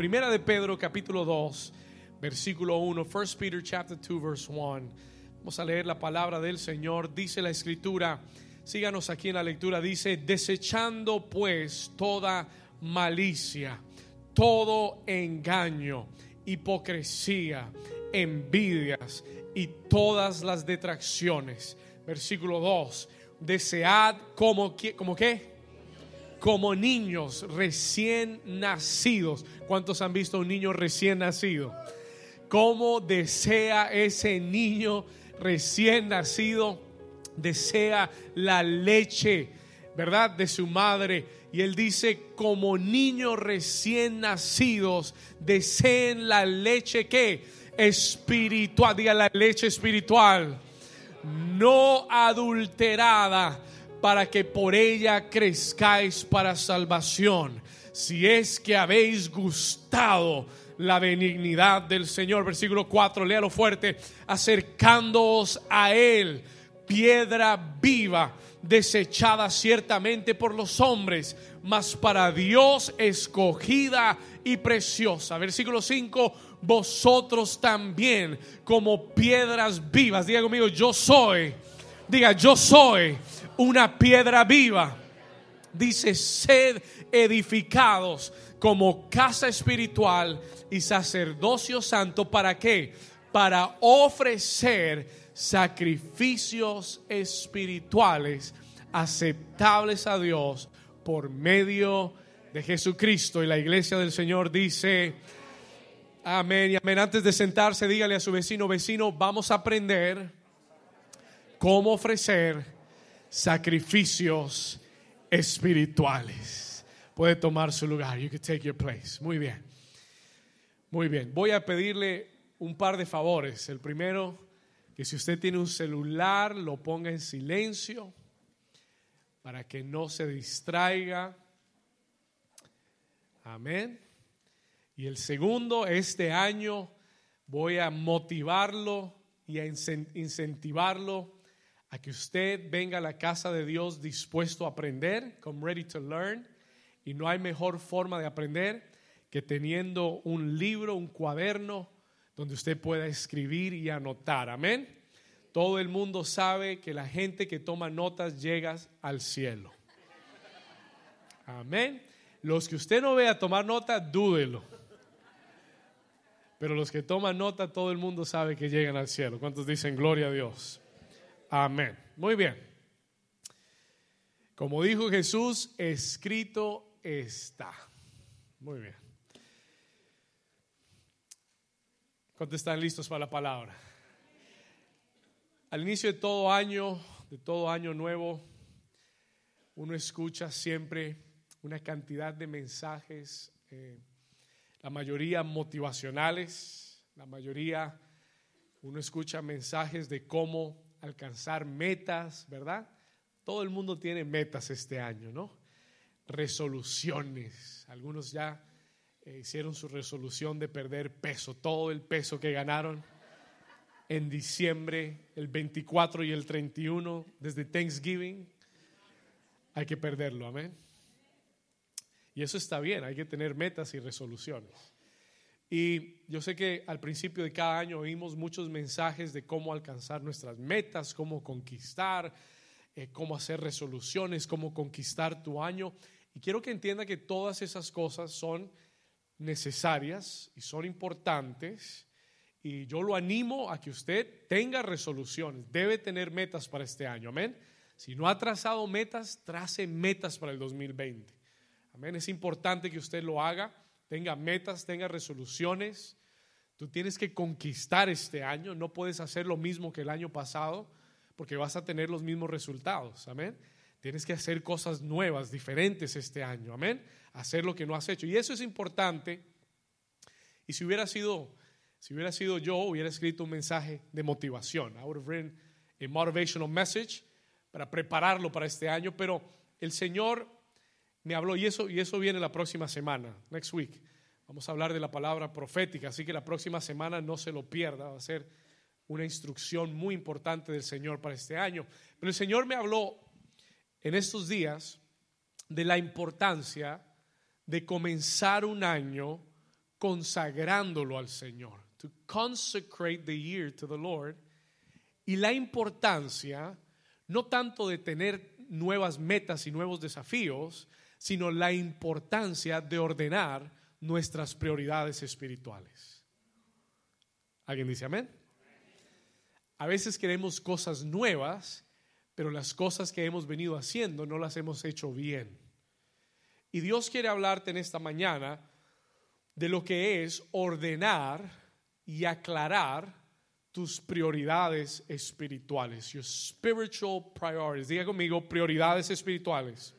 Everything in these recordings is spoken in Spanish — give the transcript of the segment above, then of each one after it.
Primera de Pedro capítulo 2, versículo 1, 1 Peter chapter 2 verse 1. Vamos a leer la palabra del Señor. Dice la escritura, síganos aquí en la lectura, dice, desechando pues toda malicia, todo engaño, hipocresía, envidias y todas las detracciones. Versículo 2, desead como, como qué? Como niños recién nacidos. ¿Cuántos han visto un niño recién nacido? ¿Cómo desea ese niño recién nacido? Desea la leche, ¿verdad? De su madre. Y él dice, como niños recién nacidos, deseen la leche que espiritual, diga la leche espiritual, no adulterada, para que por ella crezcáis para salvación. Si es que habéis gustado la benignidad del Señor. Versículo 4, léalo fuerte, acercándoos a Él, piedra viva, desechada ciertamente por los hombres, mas para Dios escogida y preciosa. Versículo 5, vosotros también como piedras vivas. Diga conmigo, yo soy. Diga, yo soy una piedra viva. Dice, sed edificados como casa espiritual y sacerdocio santo. ¿Para qué? Para ofrecer sacrificios espirituales aceptables a Dios por medio de Jesucristo. Y la iglesia del Señor dice, amén y amén. Antes de sentarse, dígale a su vecino, vecino, vamos a aprender cómo ofrecer sacrificios espirituales. Puede tomar su lugar. You can take your place. Muy bien. Muy bien. Voy a pedirle un par de favores. El primero, que si usted tiene un celular, lo ponga en silencio para que no se distraiga. Amén. Y el segundo, este año voy a motivarlo y a incentivarlo a que usted venga a la casa de Dios dispuesto a aprender, come ready to learn. Y no hay mejor forma de aprender que teniendo un libro, un cuaderno, donde usted pueda escribir y anotar. Amén. Todo el mundo sabe que la gente que toma notas llega al cielo. Amén. Los que usted no vea tomar nota, dúdelo. Pero los que toman nota, todo el mundo sabe que llegan al cielo. ¿Cuántos dicen gloria a Dios? Amén. Muy bien. Como dijo Jesús, escrito está. Muy bien. ¿Cuántos están listos para la palabra? Al inicio de todo año, de todo año nuevo, uno escucha siempre una cantidad de mensajes, eh, la mayoría motivacionales, la mayoría uno escucha mensajes de cómo alcanzar metas, ¿verdad? Todo el mundo tiene metas este año, ¿no? Resoluciones. Algunos ya eh, hicieron su resolución de perder peso, todo el peso que ganaron en diciembre, el 24 y el 31, desde Thanksgiving, hay que perderlo, amén. Y eso está bien, hay que tener metas y resoluciones. Y yo sé que al principio de cada año oímos muchos mensajes de cómo alcanzar nuestras metas, cómo conquistar, eh, cómo hacer resoluciones, cómo conquistar tu año. Y quiero que entienda que todas esas cosas son necesarias y son importantes. Y yo lo animo a que usted tenga resoluciones, debe tener metas para este año. Amén. Si no ha trazado metas, trace metas para el 2020. Amén. Es importante que usted lo haga tenga metas, tenga resoluciones. Tú tienes que conquistar este año, no puedes hacer lo mismo que el año pasado porque vas a tener los mismos resultados. Amén. Tienes que hacer cosas nuevas, diferentes este año. Amén. Hacer lo que no has hecho. Y eso es importante. Y si hubiera sido, si hubiera sido yo, hubiera escrito un mensaje de motivación. I would have written a motivational message para prepararlo para este año. Pero el Señor me habló y eso, y eso viene la próxima semana, next week. Vamos a hablar de la palabra profética, así que la próxima semana no se lo pierda, va a ser una instrucción muy importante del Señor para este año. Pero el Señor me habló en estos días de la importancia de comenzar un año consagrándolo al Señor. To consecrate the year to the Lord. Y la importancia, no tanto de tener nuevas metas y nuevos desafíos, sino la importancia de ordenar nuestras prioridades espirituales. ¿Alguien dice amén? A veces queremos cosas nuevas, pero las cosas que hemos venido haciendo no las hemos hecho bien. Y Dios quiere hablarte en esta mañana de lo que es ordenar y aclarar tus prioridades espirituales, your spiritual priorities. Diga conmigo, prioridades espirituales.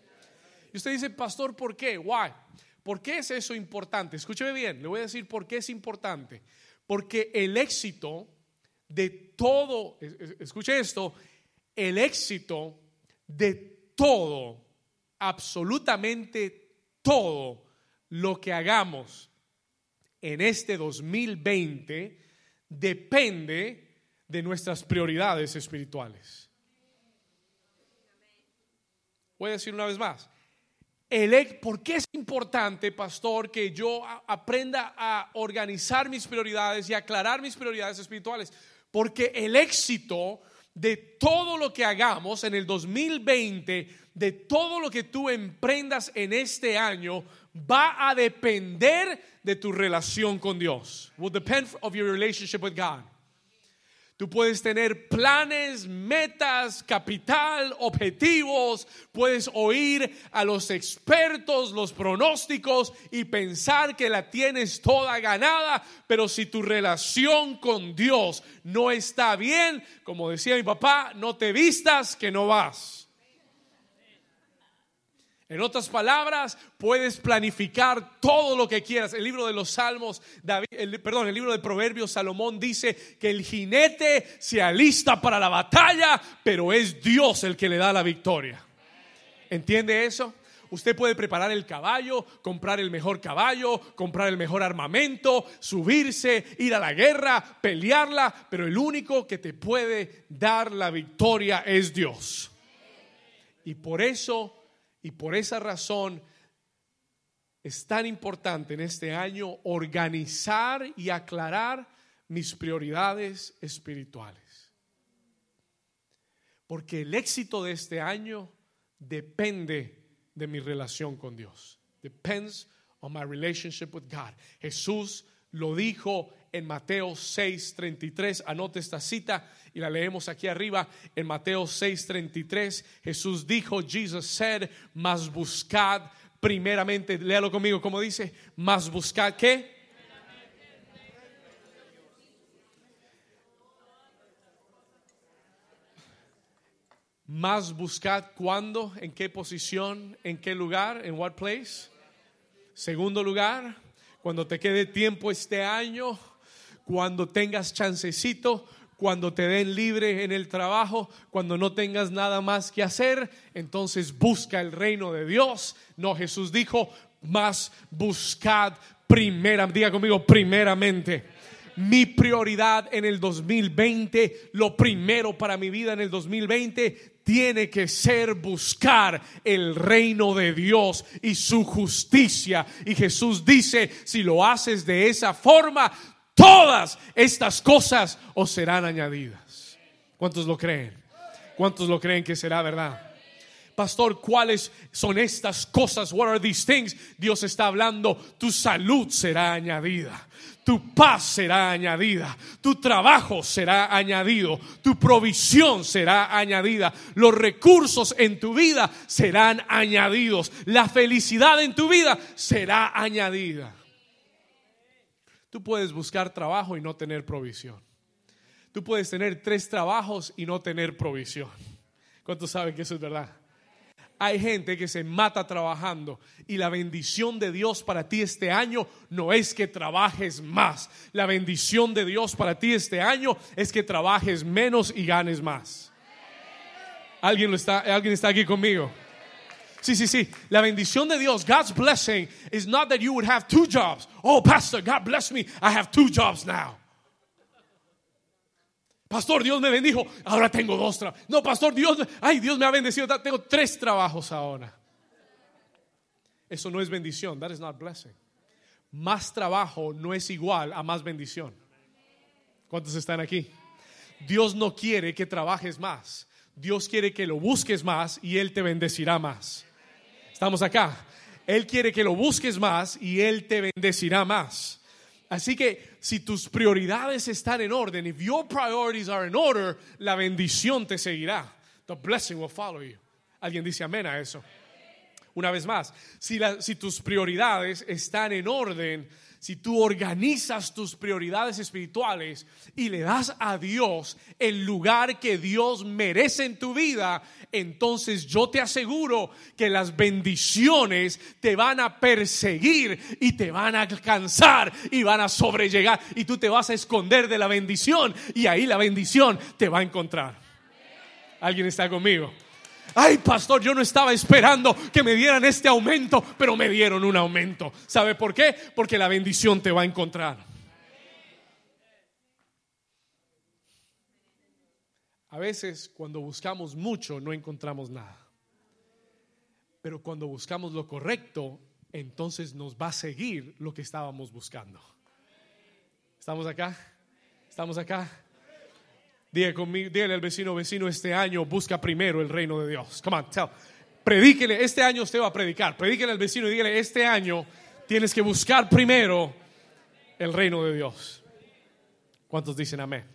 Y usted dice, pastor, ¿por qué? Why? ¿Por qué es eso importante? Escúcheme bien, le voy a decir por qué es importante. Porque el éxito de todo, escuche esto, el éxito de todo, absolutamente todo lo que hagamos en este 2020 depende de nuestras prioridades espirituales. Voy a decir una vez más. ¿Por qué es importante, pastor, que yo aprenda a organizar mis prioridades y aclarar mis prioridades espirituales? Porque el éxito de todo lo que hagamos en el 2020, de todo lo que tú emprendas en este año, va a depender de tu relación con Dios. Will depend of your relationship with God. Tú puedes tener planes, metas, capital, objetivos, puedes oír a los expertos, los pronósticos y pensar que la tienes toda ganada, pero si tu relación con Dios no está bien, como decía mi papá, no te vistas que no vas. En otras palabras, puedes planificar todo lo que quieras. El libro de los Salmos, David, perdón, el libro de Proverbios, Salomón dice que el jinete se alista para la batalla, pero es Dios el que le da la victoria. ¿Entiende eso? Usted puede preparar el caballo, comprar el mejor caballo, comprar el mejor armamento, subirse, ir a la guerra, pelearla, pero el único que te puede dar la victoria es Dios. Y por eso y por esa razón es tan importante en este año organizar y aclarar mis prioridades espirituales. Porque el éxito de este año depende de mi relación con Dios. Depends on my relationship with God. Jesús lo dijo en Mateo 6:33. Anote esta cita y la leemos aquí arriba en Mateo 6:33. Jesús dijo, Jesus said, más buscad primeramente, léalo conmigo, como dice, más buscad qué? Más buscad cuándo, en qué posición, en qué lugar, en what place. Segundo lugar, cuando te quede tiempo este año, cuando tengas chancecito, cuando te den libre en el trabajo, cuando no tengas nada más que hacer, entonces busca el reino de Dios. No, Jesús dijo, más buscad primera, diga conmigo, primeramente. Mi prioridad en el 2020, lo primero para mi vida en el 2020, tiene que ser buscar el reino de Dios y su justicia. Y Jesús dice, si lo haces de esa forma, todas estas cosas os serán añadidas. ¿Cuántos lo creen? ¿Cuántos lo creen que será verdad? Pastor, ¿cuáles son estas cosas? What are these things? Dios está hablando, tu salud será añadida. Tu paz será añadida, tu trabajo será añadido, tu provisión será añadida, los recursos en tu vida serán añadidos, la felicidad en tu vida será añadida. Tú puedes buscar trabajo y no tener provisión. Tú puedes tener tres trabajos y no tener provisión. ¿Cuántos saben que eso es verdad? Hay gente que se mata trabajando y la bendición de Dios para ti este año no es que trabajes más. La bendición de Dios para ti este año es que trabajes menos y ganes más. ¿Alguien, está, ¿alguien está aquí conmigo? Sí, sí, sí. La bendición de Dios, God's blessing, is not that you would have two jobs. Oh, Pastor, God bless me. I have two jobs now. Pastor, Dios me bendijo. Ahora tengo dos trabajos. No, Pastor, Dios, ay, Dios me ha bendecido. Tengo tres trabajos ahora. Eso no es bendición. That is not blessing. más trabajo no es igual a más bendición. ¿Cuántos están aquí? Dios no quiere que trabajes más. Dios quiere que lo busques más y Él te bendecirá más. Estamos acá. Él quiere que lo busques más y Él te bendecirá más. Así que si tus prioridades están en orden, if your priorities are in order, la bendición te seguirá. The blessing will follow you. Alguien dice amén a eso. Una vez más, si, si tus prioridades están en orden, si tú organizas tus prioridades espirituales y le das a Dios el lugar que Dios merece en tu vida, entonces yo te aseguro que las bendiciones te van a perseguir y te van a alcanzar y van a sobrellegar y tú te vas a esconder de la bendición y ahí la bendición te va a encontrar. ¿Alguien está conmigo? Ay, pastor, yo no estaba esperando que me dieran este aumento, pero me dieron un aumento. ¿Sabe por qué? Porque la bendición te va a encontrar. A veces cuando buscamos mucho no encontramos nada. Pero cuando buscamos lo correcto, entonces nos va a seguir lo que estábamos buscando. ¿Estamos acá? ¿Estamos acá? Dígale, conmigo, dígale al vecino, vecino, este año busca primero el reino de Dios. Come on, tell. Predíquele, este año usted va a predicar. Predíquele al vecino y dígale, este año tienes que buscar primero el reino de Dios. ¿Cuántos dicen amén?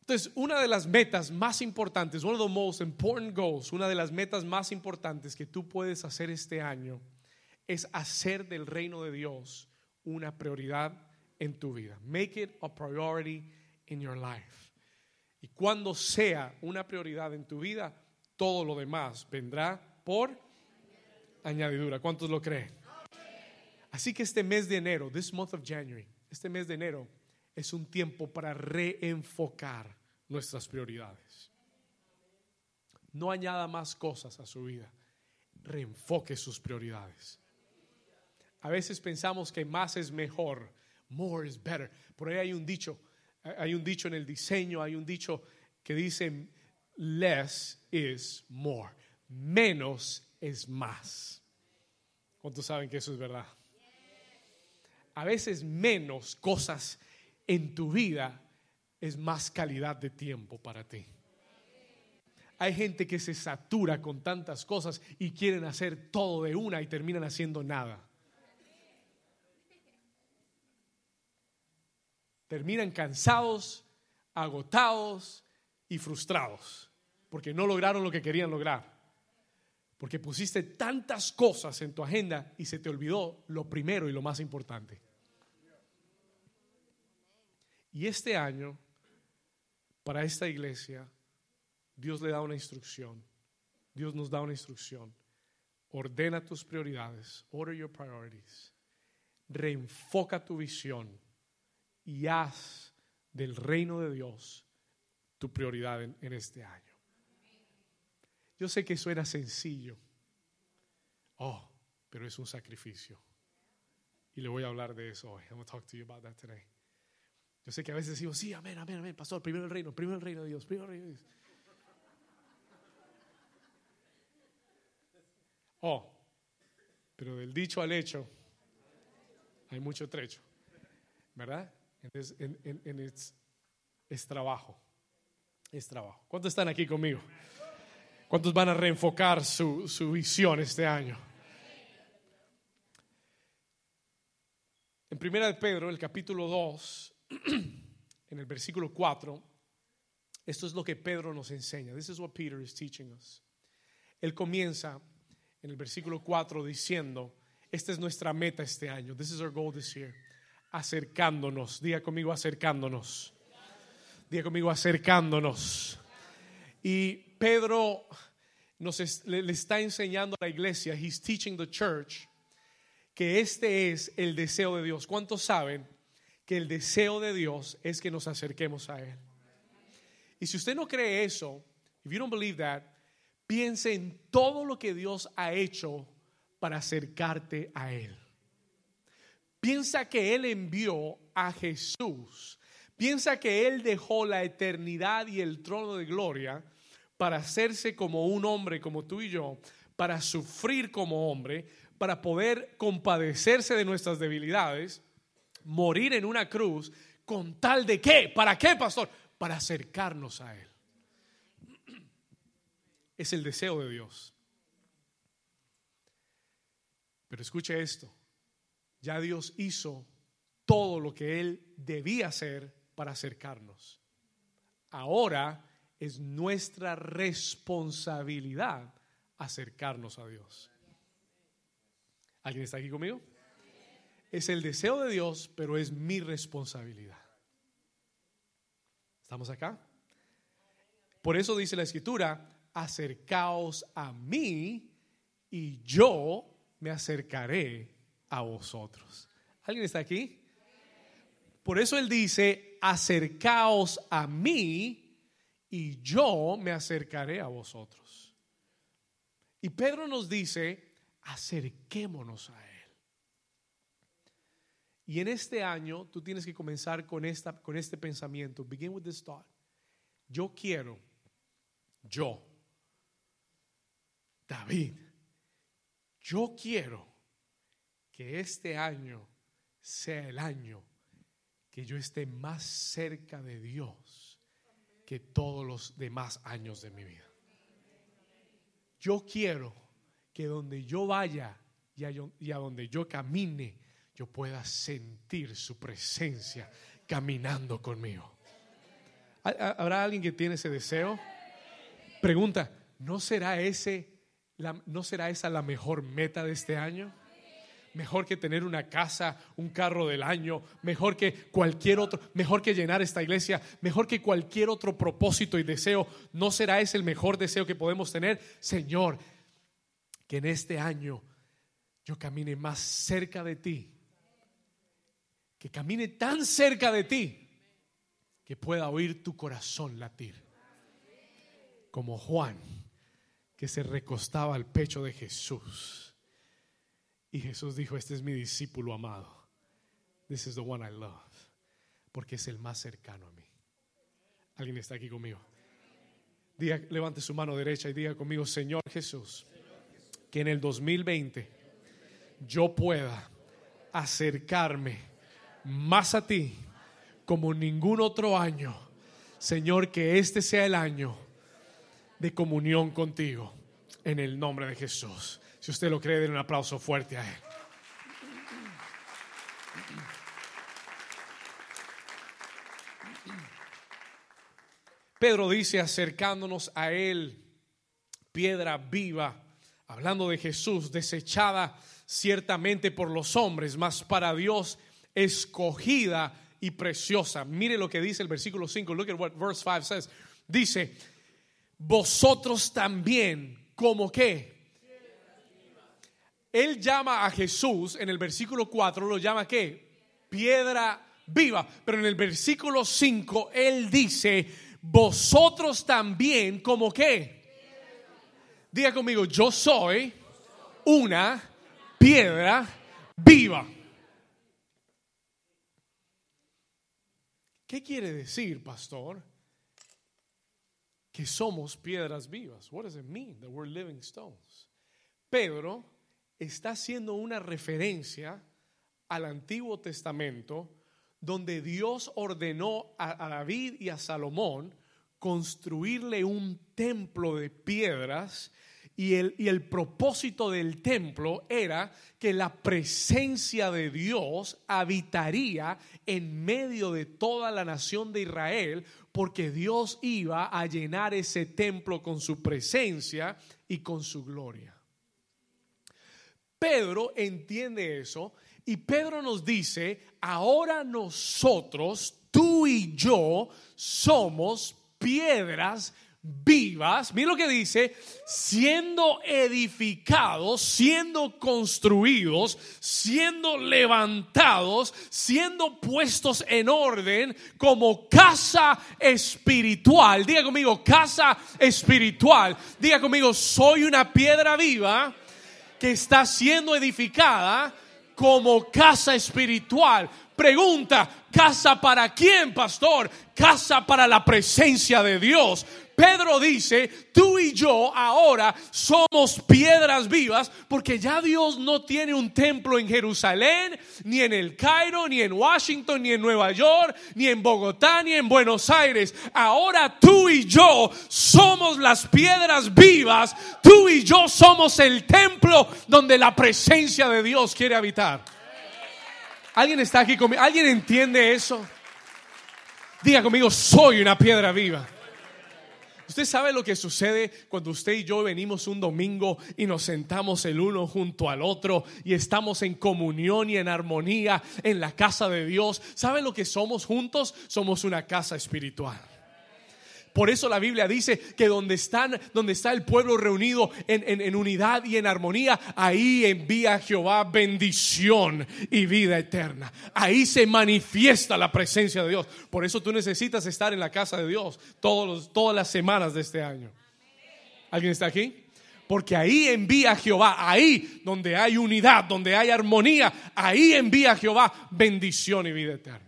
Entonces, una de las metas más importantes, one of the most important goals, una de las metas más importantes que tú puedes hacer este año es hacer del reino de Dios una prioridad en tu vida. Make it a priority in your life. Y cuando sea una prioridad en tu vida, todo lo demás vendrá por añadidura. ¿Cuántos lo creen? Así que este mes de enero, this month of January, este mes de enero es un tiempo para reenfocar nuestras prioridades. No añada más cosas a su vida. Reenfoque sus prioridades. A veces pensamos que más es mejor. More is better. Por ahí hay un dicho, hay un dicho en el diseño, hay un dicho que dice less is more. Menos es más. ¿Cuántos saben que eso es verdad? A veces menos cosas en tu vida es más calidad de tiempo para ti. Hay gente que se satura con tantas cosas y quieren hacer todo de una y terminan haciendo nada. Terminan cansados, agotados y frustrados, porque no lograron lo que querían lograr. Porque pusiste tantas cosas en tu agenda y se te olvidó lo primero y lo más importante. Y este año, para esta iglesia, Dios le da una instrucción. Dios nos da una instrucción. Ordena tus prioridades. Order your priorities. Reenfoca tu visión y haz del reino de Dios tu prioridad en, este año. Yo sé que suena sencillo. Oh, pero es un sacrificio. Y le voy a hablar de eso hoy. I'm going to talk to you about that today. Yo sé que a veces digo, sí, amén, amén, amén, pastor, primero el reino, primero el reino de Dios, primero el reino de Dios. Oh, pero del dicho al hecho hay mucho trecho, ¿verdad? Entonces, es trabajo. Es trabajo. ¿Cuántos están aquí conmigo? ¿Cuántos van a reenfocar su, su visión este año? En Primera de Pedro, el capítulo 2, en el versículo 4, esto es lo que Pedro nos enseña. This is what Peter is teaching us. Él comienza en el versículo 4 diciendo, esta es nuestra meta este año. This is our goal this year acercándonos. Diga conmigo acercándonos. Diga conmigo acercándonos. Y Pedro nos le, está enseñando a la iglesia, he's teaching the church, que este es el deseo de Dios. ¿Cuántos saben que el deseo de Dios es que nos acerquemos a Él? Y si usted no cree eso, if you don't believe that, piense en todo lo que Dios ha hecho para acercarte a Él. Piensa que Él envió a Jesús. Piensa que Él dejó la eternidad y el trono de gloria para hacerse como un hombre como tú y yo, para sufrir como hombre, para poder compadecerse de nuestras debilidades, morir en una cruz, con tal de qué? ¿Para qué, pastor? Para acercarnos a Él. Es el deseo de Dios. Pero escuche esto, ya Dios hizo todo lo que Él debía hacer para acercarnos. Ahora es nuestra responsabilidad acercarnos a Dios. ¿Alguien está aquí conmigo? Es el deseo de Dios, pero es mi responsabilidad. ¿Estamos acá? Por eso dice la escritura, acercaos a mí y yo me acercaré a vosotros. ¿Alguien está aquí? Por eso él dice, acercaos a mí y yo me acercaré a vosotros. Y Pedro nos dice, acerquémonos a Él. Y en este año tú tienes que comenzar con, esta, con este pensamiento. Begin with this thought. Yo quiero, yo, David, yo quiero que este año sea el año que yo esté más cerca de Dios que todos los demás años de mi vida. Yo quiero que donde yo vaya y a, donde yo camine, yo pueda sentir su presencia caminando conmigo. ¿Habrá alguien que tiene ese deseo? Pregunta, ¿no será ese ¿no será esa la mejor meta de este año? Mejor que tener una casa, un carro del año, mejor que cualquier otro, mejor que llenar esta iglesia, mejor que cualquier otro propósito y deseo. ¿No será ese el mejor deseo que podemos tener? Señor, que en este año yo camine más cerca de ti, que camine tan cerca de ti que pueda oír tu corazón latir, como Juan que se recostaba al pecho de Jesús. Y Jesús dijo, este es mi discípulo amado. This is the one I love. Porque es el más cercano a mí. ¿Alguien está aquí conmigo? Diga, levante su mano derecha y diga conmigo, Señor Jesús, que en el 2020 yo pueda acercarme más a ti como ningún otro año. Señor, que este sea el año de comunión contigo en el nombre de Jesús. Si usted lo cree, den un aplauso fuerte a Él. Pedro dice, acercándonos a Él, piedra viva, hablando de Jesús, desechada ciertamente por los hombres, mas para Dios escogida y preciosa. Mire lo que dice el versículo 5. Look at what verse 5 says. Dice, vosotros también, como que él llama a Jesús en el versículo 4, lo llama qué? Piedra viva. Pero en el versículo 5, él dice, vosotros también, como que Diga conmigo, yo soy una piedra viva. ¿Qué quiere decir, pastor? que somos piedras vivas. What does it mean that we're living stones? Pedro está haciendo una referencia al Antiguo Testamento donde Dios ordenó a, David y a Salomón construirle un templo de piedras y el, propósito del templo era que la presencia de Dios habitaría en medio de toda la nación de Israel porque Dios iba a llenar ese templo con su presencia y con su gloria. Pedro entiende eso y Pedro nos dice, ahora nosotros, tú y yo, somos piedras vivas, mira lo que dice, siendo edificados, siendo construidos, siendo levantados, siendo puestos en orden como casa espiritual. Diga conmigo, casa espiritual. Diga conmigo, soy una piedra viva que está siendo edificada como casa espiritual. Pregunta, ¿casa para quién, pastor? Casa para la presencia de Dios Pedro dice, tú y yo ahora somos piedras vivas porque ya Dios no tiene un templo en Jerusalén, ni en el Cairo, ni en Washington, ni en Nueva York, ni en Bogotá, ni en Buenos Aires. Ahora tú y yo somos las piedras vivas, tú y yo somos el templo donde la presencia de Dios quiere habitar. ¿Alguien está aquí conmigo? ¿Alguien entiende eso? Diga conmigo, soy una piedra viva. Usted sabe lo que sucede cuando usted y yo venimos un domingo y nos sentamos el uno junto al otro y estamos en comunión y en armonía en la casa de Dios. ¿Sabe lo que somos juntos? Somos una casa espiritual. Por eso la Biblia dice que donde, están, donde está el pueblo reunido en, unidad y en armonía, ahí envía Jehová bendición y vida eterna. Ahí se manifiesta la presencia de Dios. Por eso tú necesitas estar en la casa de Dios todos todas las semanas de este año. ¿Alguien está aquí? Porque ahí envía Jehová, ahí donde hay unidad, donde hay armonía, ahí envía Jehová bendición y vida eterna.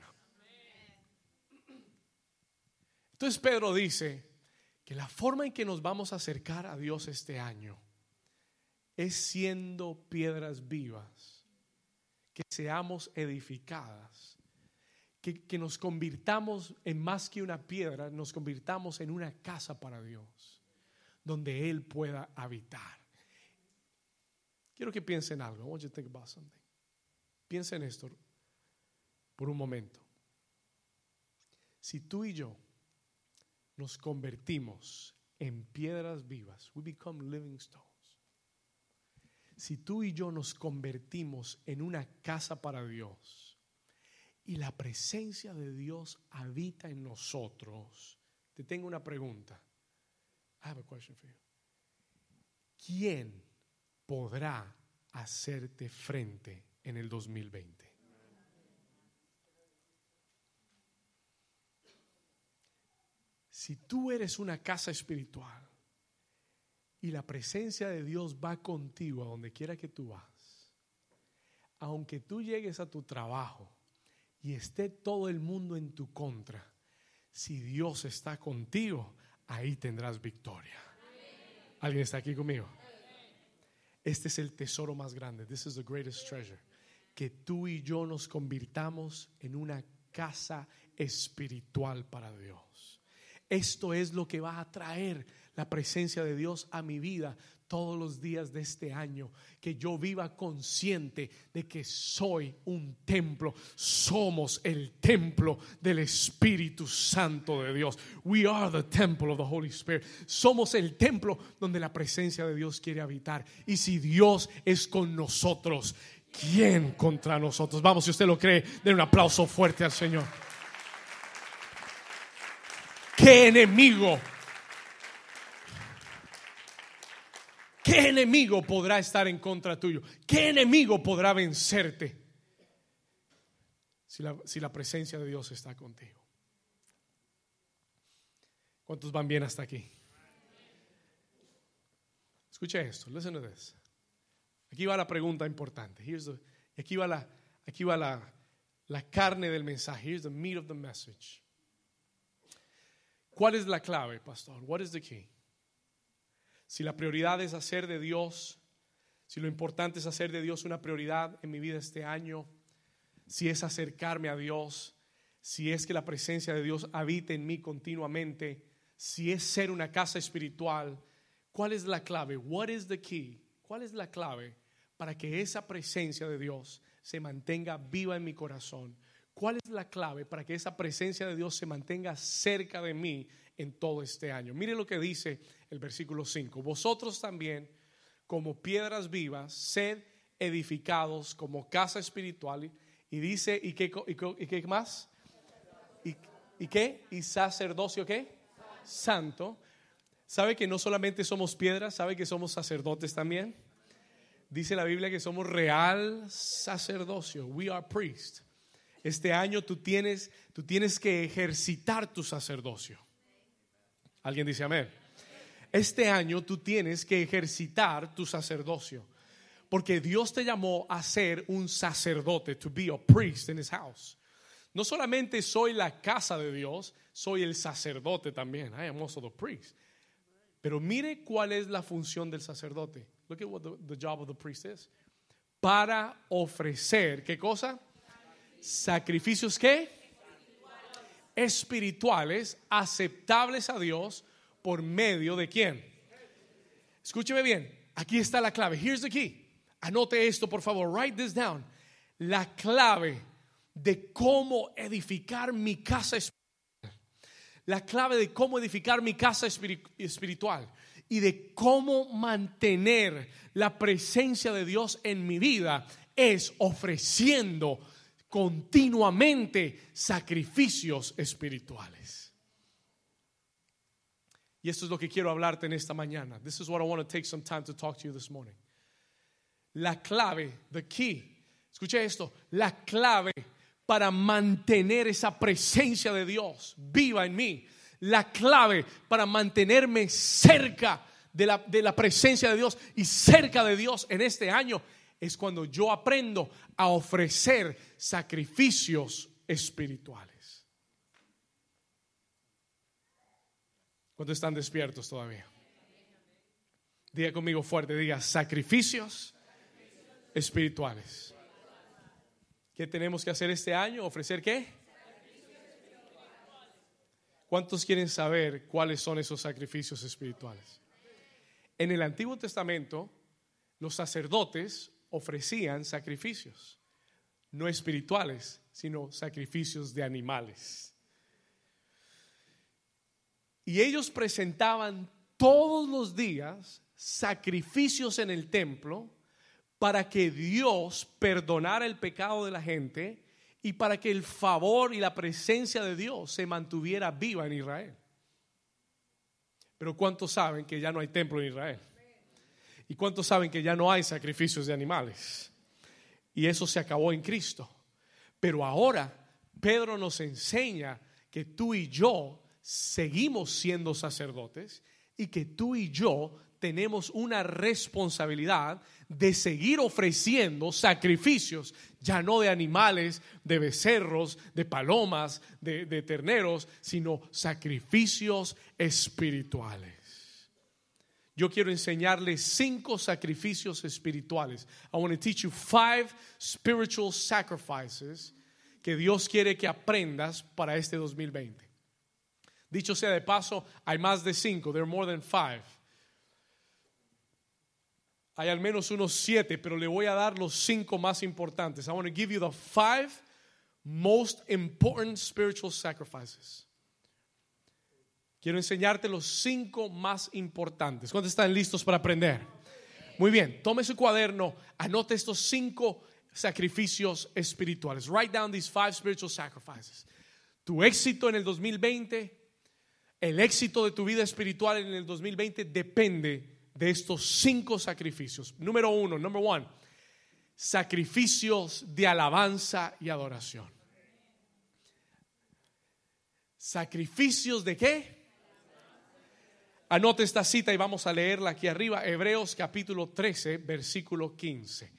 Entonces Pedro dice que la forma en que nos vamos a acercar a Dios este año es siendo piedras vivas, que seamos edificadas, que, que, nos convirtamos en más que una piedra, nos convirtamos en una casa para Dios, donde Él pueda habitar. Quiero que piensen algo. I want you to think about something. Esto por un momento. Si tú y yo nos convertimos en piedras vivas. We become living stones. Si tú y yo nos convertimos en una casa para Dios y la presencia de Dios habita en nosotros, te tengo una pregunta. I have a question for you. ¿Quién podrá hacerte frente en el 2020? Si tú eres una casa espiritual y la presencia de Dios va contigo a donde quiera que tú vas, aunque tú llegues a tu trabajo y esté todo el mundo en tu contra, si Dios está contigo, ahí tendrás victoria. ¿Alguien está aquí conmigo? Este es el tesoro más grande. This is the greatest treasure. Que tú y yo nos convirtamos en una casa espiritual para Dios. Esto es lo que va a traer la presencia de Dios a mi vida todos los días de este año. Que yo viva consciente de que soy un templo. Somos el templo del Espíritu Santo de Dios. We are the temple of the Holy Spirit. Somos el templo donde la presencia de Dios quiere habitar. Y si Dios es con nosotros, ¿quién contra nosotros? Vamos, si usted lo cree, den un aplauso fuerte al Señor. ¿Qué enemigo? ¿Qué enemigo podrá estar en contra tuyo? ¿Qué enemigo podrá vencerte si la, si la presencia de Dios está contigo? ¿Cuántos van bien hasta aquí? Escucha esto, listen to this. Aquí va la pregunta importante. Here's the, aquí va, la, aquí va la, la carne del mensaje. Here's the meat of the message. ¿Cuál es la clave, pastor? What is the key? Si la prioridad es hacer de Dios, si lo importante es hacer de Dios una prioridad en mi vida este año, si es acercarme a Dios, si es que la presencia de Dios habite en mí continuamente, si es ser una casa espiritual, ¿cuál es la clave? What is the key? ¿Cuál es la clave para que esa presencia de Dios se mantenga viva en mi corazón? ¿Cuál es la clave para que esa presencia de Dios se mantenga cerca de mí en todo este año? Mire lo que dice el versículo 5. Vosotros también, como piedras vivas, sed edificados como casa espiritual. Y dice, ¿y qué, y qué más? ¿Y, ¿Y qué? ¿Y sacerdocio qué? Santo. ¿Sabe que no solamente somos piedras, sabe que somos sacerdotes también? Dice la Biblia que somos real sacerdocio. We are priests. Este año tú tienes, tú tienes que ejercitar tu sacerdocio. ¿Alguien dice amén? Este año tú tienes que ejercitar tu sacerdocio. Porque Dios te llamó a ser un sacerdote, to be a priest in his house. No solamente soy la casa de Dios, soy el sacerdote también. I am also the priest. Pero mire cuál es la función del sacerdote. Look at what the, the job of the priest is. Para ofrecer, ¿qué cosa? Sacrificios qué? Espirituales, aceptables a Dios por medio de quién? Escúcheme bien, aquí está la clave. Here's the key. Anote esto, por favor. Write this down. La clave de cómo edificar mi casa espiritual. La clave de cómo edificar mi casa espiritual y de cómo mantener la presencia de Dios en mi vida es ofreciendo continuamente sacrificios espirituales. Y esto es lo que quiero hablarte en esta mañana. This is what I want to take some time to talk to you this morning. La clave, the key, escuche esto, la clave para mantener esa presencia de Dios viva en mí, la clave para mantenerme cerca de la, de la presencia de Dios y cerca de Dios en este año es cuando yo aprendo a ofrecer sacrificios espirituales. ¿Cuántos están despiertos todavía? Diga conmigo fuerte, diga sacrificios espirituales. ¿Qué tenemos que hacer este año? ¿Ofrecer qué? ¿Cuántos quieren saber cuáles son esos sacrificios espirituales? En el Antiguo Testamento, los sacerdotes ofrecían sacrificios, no espirituales, sino sacrificios de animales. Y ellos presentaban todos los días sacrificios en el templo para que Dios perdonara el pecado de la gente y para que el favor y la presencia de Dios se mantuviera viva en Israel. Pero ¿cuántos saben que ya no hay templo en Israel? ¿Y cuántos saben que ya no hay sacrificios de animales? Y eso se acabó en Cristo. Pero ahora Pedro nos enseña que tú y yo seguimos siendo sacerdotes y que tú y yo tenemos una responsabilidad de seguir ofreciendo sacrificios, ya no de animales, de becerros, de palomas, de, terneros, sino sacrificios espirituales. Yo quiero enseñarles cinco sacrificios espirituales. I want to teach you five spiritual sacrifices que Dios quiere que aprendas para este 2020. Dicho sea de paso, hay más de cinco. There are more than five. Hay al menos unos siete, pero le voy a dar los cinco más importantes. I want to give you the five most important spiritual sacrifices. Quiero enseñarte los cinco más importantes. ¿Cuántos están listos para aprender? Muy bien, tome su cuaderno, anote estos cinco sacrificios espirituales. Write down these five spiritual sacrifices. Tu éxito en el 2020, el éxito de tu vida espiritual en el 2020 depende de estos cinco sacrificios. Número uno, number one, sacrificios de alabanza y adoración. ¿Sacrificios de qué? Anote esta cita y vamos a leerla aquí arriba, Hebreos capítulo 13, versículo 15.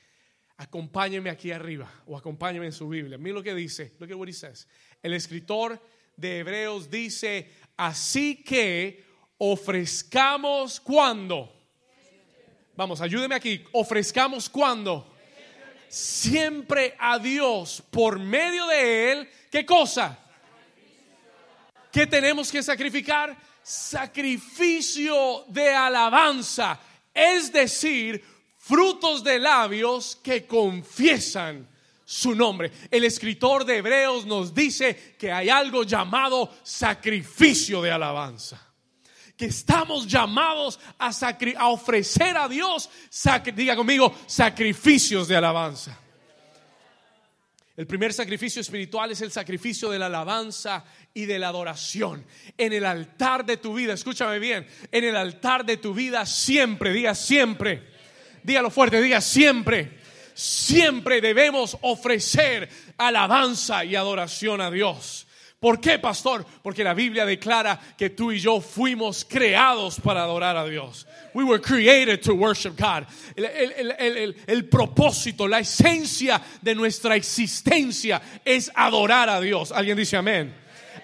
Acompáñeme aquí arriba o acompáñeme en su Biblia. Mira lo que dice, look at what he says. El escritor de Hebreos dice, así que ofrezcamos cuando Vamos, ayúdeme aquí. Ofrezcamos cuando. Siempre a Dios por medio de Él. ¿Qué cosa? ¿Qué tenemos que sacrificar? Sacrificio de alabanza. Es decir, frutos de labios que confiesan su nombre. El escritor de Hebreos nos dice que hay algo llamado sacrificio de alabanza que estamos llamados a, a ofrecer a Dios, diga conmigo, sacrificios de alabanza. El primer sacrificio espiritual es el sacrificio de la alabanza y de la adoración. En el altar de tu vida, escúchame bien, en el altar de tu vida siempre, diga siempre, dígalo fuerte, diga siempre, siempre debemos ofrecer alabanza y adoración a Dios. ¿Por qué, pastor? Porque la Biblia declara que tú y yo fuimos creados para adorar a Dios. We were created to worship God. El, propósito, la esencia de nuestra existencia es adorar a Dios. ¿Alguien dice amén?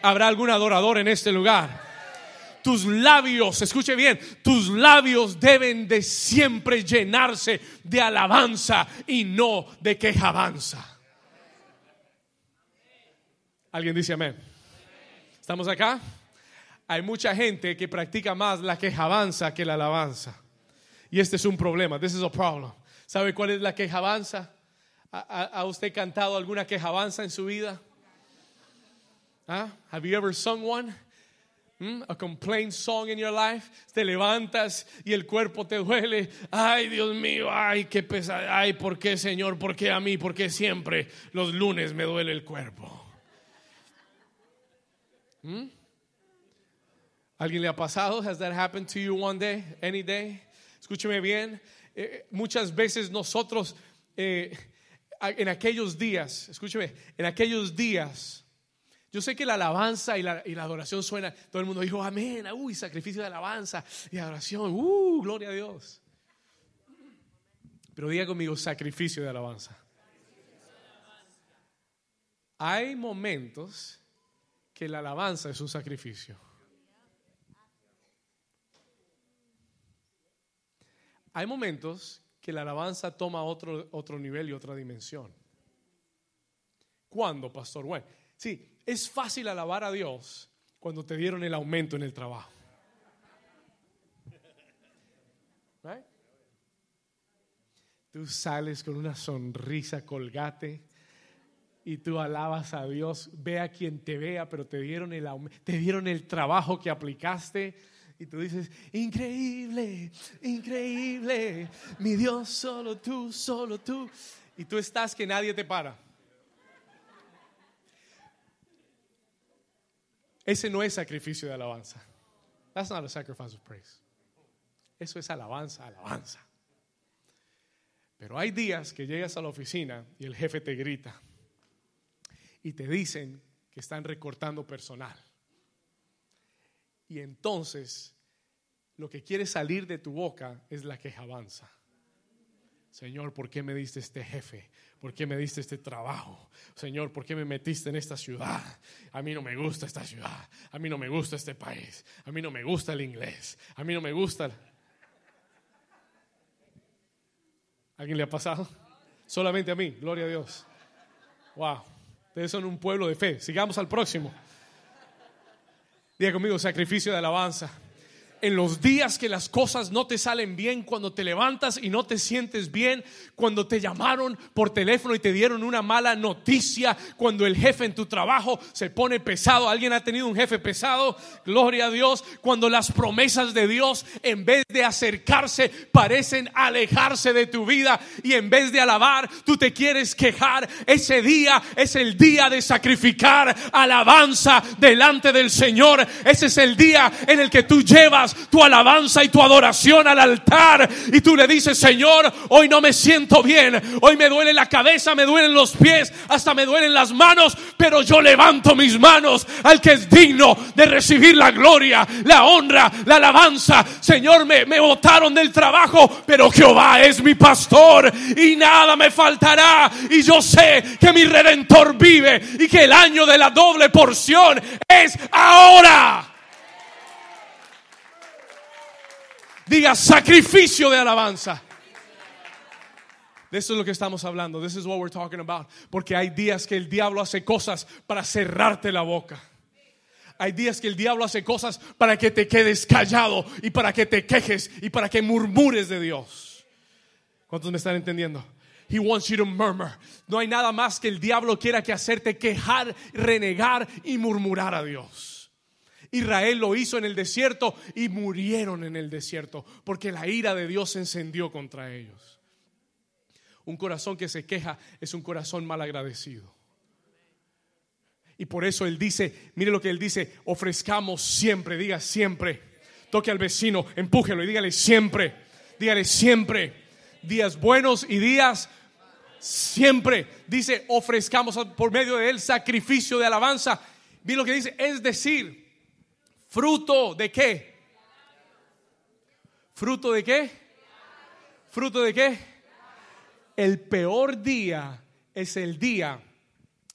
¿Habrá algún adorador en este lugar? Tus labios, escuche bien, tus labios deben de siempre llenarse de alabanza y no de quejabanza. ¿Alguien dice amén? ¿Estamos acá? Hay mucha gente que practica más la quejabanza que la alabanza. Y este es un problema. This is a problem. ¿Sabe cuál es la quejabanza? ¿Ha, ha- usted cantado alguna quejabanza en su vida? ¿Ah? Have you ever sung one? ¿Mm? A complaint song in your life. Te levantas y el cuerpo te duele. Ay, Dios mío, ay, qué pesado. Ay, ¿por qué, Señor? ¿Por qué a mí? ¿Por qué siempre los lunes me duele el cuerpo? ¿Mm? ¿Alguien le ha pasado? Has that happened to you one day? Any day? Escúcheme bien. eh, muchas veces nosotros eh, en aquellos días, escúcheme, en aquellos días, yo sé que la alabanza y la, y la adoración suena, todo el mundo dijo amén, uy, sacrificio de alabanza y adoración, uh, gloria a Dios. Pero diga conmigo, sacrificio de alabanza. Hay momentos que la alabanza es un sacrificio. Hay momentos que la alabanza toma otro, otro nivel y otra dimensión. ¿Cuándo, pastor? Bueno, sí, es fácil alabar a Dios cuando te dieron el aumento en el trabajo. Tú sales con una sonrisa colgate y tú alabas a Dios, ve a quien te vea, pero te dieron el te dieron el trabajo que aplicaste y tú dices, increíble, increíble, mi Dios, solo tú, solo tú. Y tú estás que nadie te para. Ese no es sacrificio de alabanza. That's not a sacrifice of praise. Eso es alabanza, alabanza. Pero hay días que llegas a la oficina y el jefe te grita y te dicen que están recortando personal. Y entonces lo que quiere salir de tu boca es la quejabanza. Señor, ¿por qué me diste este jefe? ¿Por qué me diste este trabajo? Señor, ¿por qué me metiste en esta ciudad? A mí no me gusta esta ciudad. A mí no me gusta este país. A mí no me gusta el inglés. A mí no me gusta. el- ¿Alguien le ha pasado? Solamente a mí, gloria a Dios. Wow, ustedes son un pueblo de fe. Sigamos al próximo. Diga conmigo, sacrificio de alabanza. En los días que las cosas no te salen bien, cuando te levantas y no te sientes bien, cuando te llamaron por teléfono y te dieron una mala noticia, cuando el jefe en tu trabajo se pone pesado, alguien ha tenido un jefe pesado, gloria a Dios, cuando las promesas de Dios en vez de acercarse parecen alejarse de tu vida y en vez de alabar, tú te quieres quejar, ese día es el día de sacrificar alabanza delante del Señor, ese es el día en el que tú tu alabanza y tu adoración al altar y tú le dices, Señor, hoy no me siento bien, hoy me duele la cabeza, me duelen los pies, hasta me duelen las manos, pero yo levanto mis manos al que es digno de recibir la gloria, la honra, la alabanza. Señor, me, me botaron del trabajo, pero Jehová es mi pastor y nada me faltará. Y yo sé que mi redentor vive y que el año de la doble porción es ahora. Diga sacrificio de alabanza. De eso es lo que estamos hablando. This is what we're talking about. Porque hay días que el diablo hace cosas para cerrarte la boca. Hay días que el diablo hace cosas para que te quedes callado y para que te quejes y para que murmures de Dios. ¿Cuántos me están entendiendo? He wants you to murmur. No hay nada más que el diablo quiera que hacerte quejar, renegar y murmurar a Dios. Israel lo hizo en el desierto y murieron en el desierto porque la ira de Dios se encendió contra ellos. Un corazón que se queja es un corazón mal agradecido. Y por eso Él dice, mire lo que Él dice, ofrezcamos siempre, diga siempre. Toque al vecino, empújelo y dígale siempre, dígale siempre. Días buenos y días siempre. Dice, ofrezcamos por medio de Él sacrificio de alabanza. Vi lo que dice, es decir, fruto de qué? ¿Fruto de qué? ¿Fruto de qué? El peor día es el día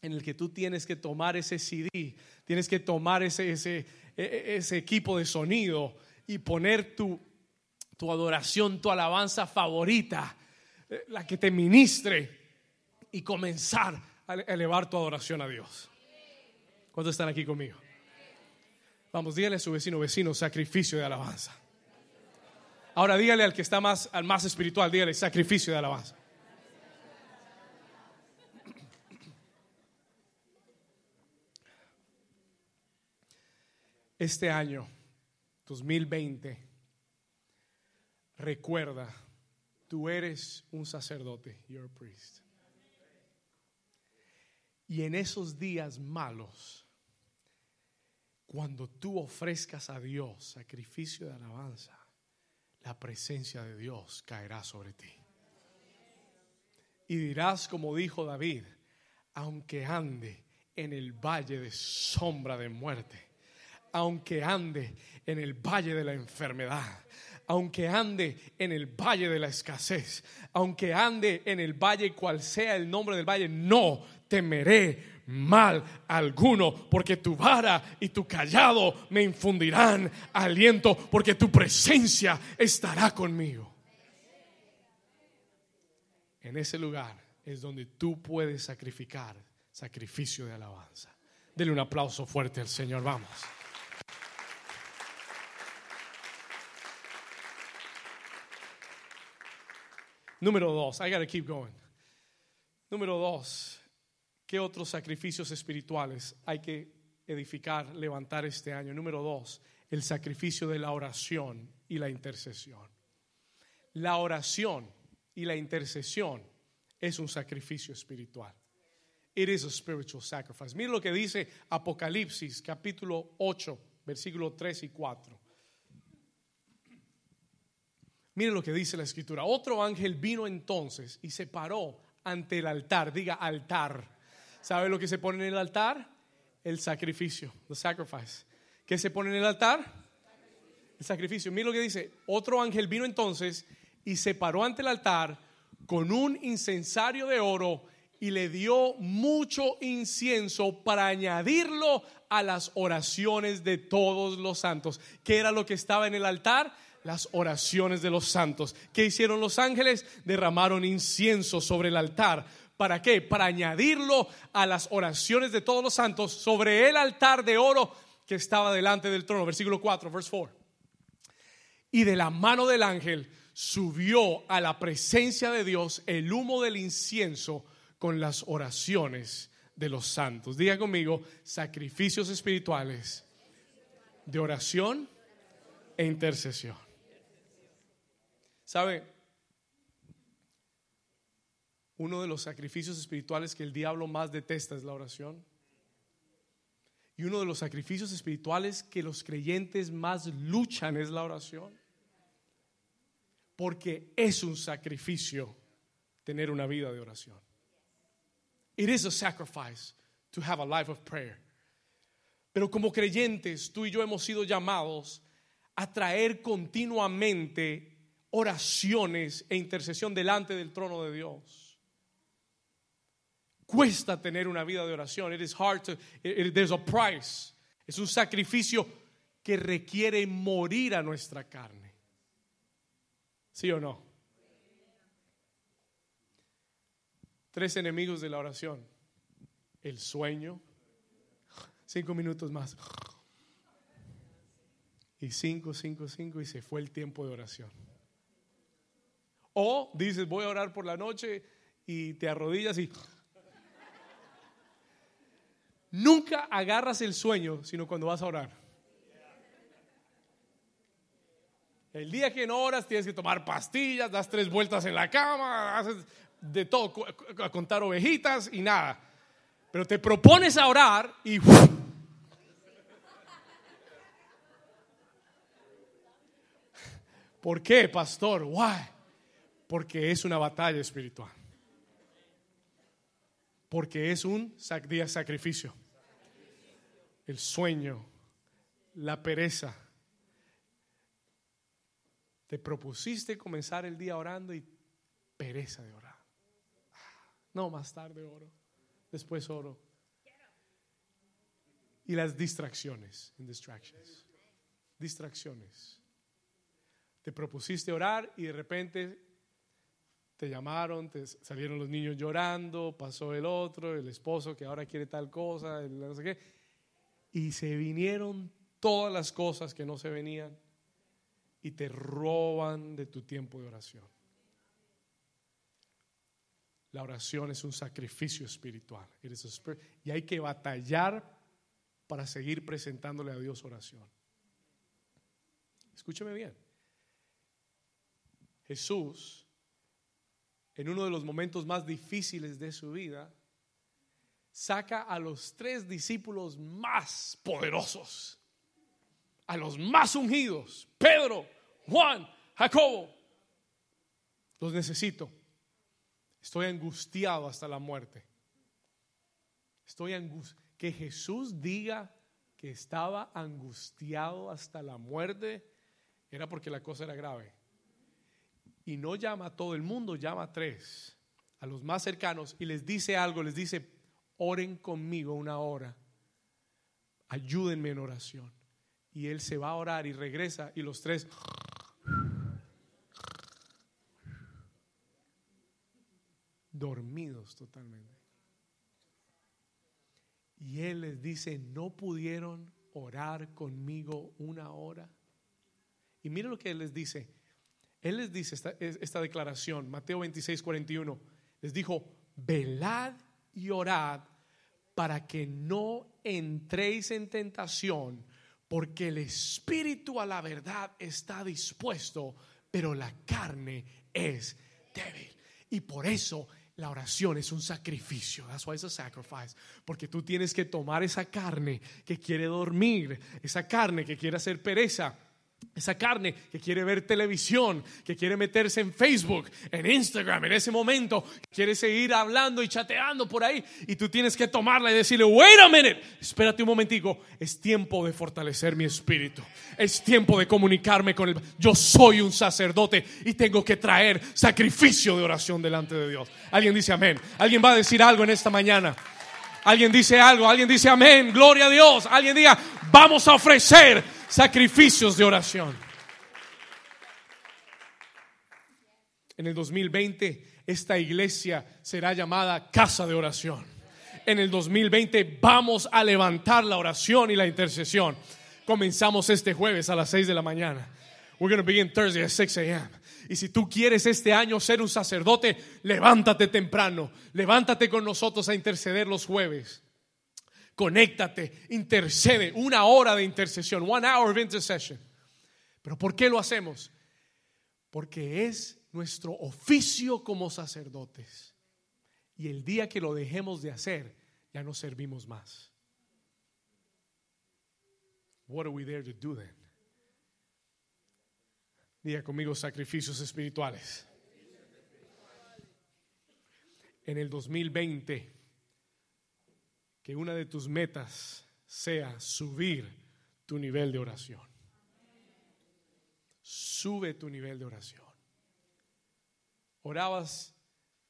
en el que tú tienes que tomar ese CD, tienes que tomar ese, e, e, ese equipo de sonido y poner tu, tu adoración, tu alabanza favorita, eh, la que te ministre y comenzar a elevar tu adoración a Dios. ¿Cuántos están aquí conmigo? Vamos, dígale a su vecino, vecino, sacrificio de alabanza. Ahora dígale al que está más, al más espiritual, dígale sacrificio de alabanza. Este año, 2020, recuerda, tú eres un sacerdote, you're a priest. Y en esos días malos, cuando tú ofrezcas a Dios sacrificio de alabanza, la presencia de Dios caerá sobre ti. Y dirás como dijo David, aunque ande en el valle de sombra de muerte, aunque ande en el valle de la enfermedad, aunque ande en el valle de la escasez, aunque ande en el valle cual sea el nombre del valle, no temeré mal alguno, porque tu vara y tu callado me infundirán aliento, porque tu presencia estará conmigo. En ese lugar es donde tú puedes sacrificar sacrificio de alabanza. Dele un aplauso fuerte al Señor, vamos. Número dos, I gotta keep going. Número dos, ¿qué otros sacrificios espirituales hay que edificar, levantar este año? Número dos, el sacrificio de la oración y la intercesión. La oración y la intercesión es un sacrificio espiritual. It is a spiritual sacrifice. Mira lo que dice Apocalipsis capítulo 8, versículo 3 y 4. Miren lo que dice la escritura. Otro ángel vino entonces y se paró ante el altar. Diga altar. ¿Sabe lo que se pone en el altar? El sacrificio, the sacrifice. ¿Qué se pone en el altar? El sacrificio. Miren lo que dice. Otro ángel vino entonces y se paró ante el altar con un incensario de oro y le dio mucho incienso para añadirlo a las oraciones de todos los santos. ¿Qué era lo que estaba en el altar? las oraciones de los santos. ¿Qué hicieron los ángeles? Derramaron incienso sobre el altar. ¿Para qué? Para añadirlo a las oraciones de todos los santos sobre el altar de oro que estaba delante del trono. Versículo 4, verse 4. Y de la mano del ángel subió a la presencia de Dios el humo del incienso con las oraciones de los santos. Diga conmigo, sacrificios espirituales de oración e intercesión. ¿Sabe? Uno de los sacrificios espirituales que el diablo más detesta es la oración. Y uno de los sacrificios espirituales que los creyentes más luchan es la oración. Porque es un sacrificio tener una vida de oración. It is a sacrifice to have a life of prayer. Pero como creyentes, tú y yo hemos sido llamados a traer continuamente oraciones e intercesión delante del trono de Dios. Cuesta tener una vida de oración. It is hard to, there's a price. Es un sacrificio que requiere morir a nuestra carne. ¿Sí o no? Tres enemigos de la oración. El sueño. Cinco minutos más. Y cinco, cinco, cinco. Y se fue el tiempo de oración. O dices, voy a orar por la noche y te arrodillas y... Nunca agarras el sueño, sino cuando vas a orar. El día que no oras tienes que tomar pastillas, das tres vueltas en la cama, haces de todo, a contar ovejitas y nada. Pero te propones a orar y... ¿Por qué, pastor? Why? Porque es una batalla espiritual. Porque es un día sacrificio. El sueño, la pereza. Te propusiste comenzar el día orando y pereza de orar. No, más tarde oro, después oro. Y las distracciones, distractions. Distracciones. Te propusiste orar y de repente te llamaron, te salieron los niños llorando, pasó el otro, el esposo que ahora quiere tal cosa, no sé qué. Y se vinieron todas las cosas que no se venían y te roban de tu tiempo de oración. La oración es un sacrificio espiritual. Y hay que batallar para seguir presentándole a Dios oración. Escúcheme bien. Jesús en uno de los momentos más difíciles de su vida, saca a los tres discípulos más poderosos, a los más ungidos, Pedro, Juan, Jacobo. Los necesito. Estoy angustiado hasta la muerte. Estoy angustiado. Que Jesús diga que estaba angustiado hasta la muerte era porque la cosa era grave y no llama a todo el mundo, llama a tres, a los más cercanos, y les dice algo, les dice, oren conmigo una hora, ayúdenme en oración. Y él se va a orar y regresa y los tres... dormidos totalmente. Y él les dice, no pudieron orar conmigo una hora. Y mira lo que él les dice, él les dice esta, declaración, Mateo 26, 41, les dijo, velad y orad para que no entréis en tentación, porque el espíritu a la verdad está dispuesto, pero la carne es débil. Y por eso la oración es un sacrificio. That's why it's a sacrifice. Porque tú tienes que tomar esa carne que quiere dormir, esa carne que quiere hacer pereza esa carne que quiere ver televisión, que quiere meterse en Facebook, en Instagram, en ese momento, quiere seguir hablando y chateando por ahí, y tú tienes que tomarla y decirle, wait a minute, espérate un momentico, es tiempo de fortalecer mi espíritu, es tiempo de comunicarme con el... Yo soy un sacerdote y tengo que traer sacrificio de oración delante de Dios. Alguien dice amén, alguien va a decir algo en esta mañana. Alguien dice algo, alguien dice amén, gloria a Dios. Alguien diga, vamos a ofrecer sacrificios de oración. En el 2020 esta iglesia será llamada casa de oración. En el 2020 vamos a levantar la oración y la intercesión. Comenzamos este jueves a las 6 de la mañana. We're going to begin Thursday at 6 a.m. Y si tú quieres este año ser un sacerdote, levántate temprano, levántate con nosotros a interceder los jueves conéctate, intercede, una hora de intercesión, one hour of intercession. Pero ¿por qué lo hacemos? Porque es nuestro oficio como sacerdotes. Y el día que lo dejemos de hacer, ya no servimos más. What are we there to do then? Diga conmigo sacrificios espirituales. En el 2020 que una de tus metas sea subir tu nivel de oración. Sube tu nivel de oración. Orabas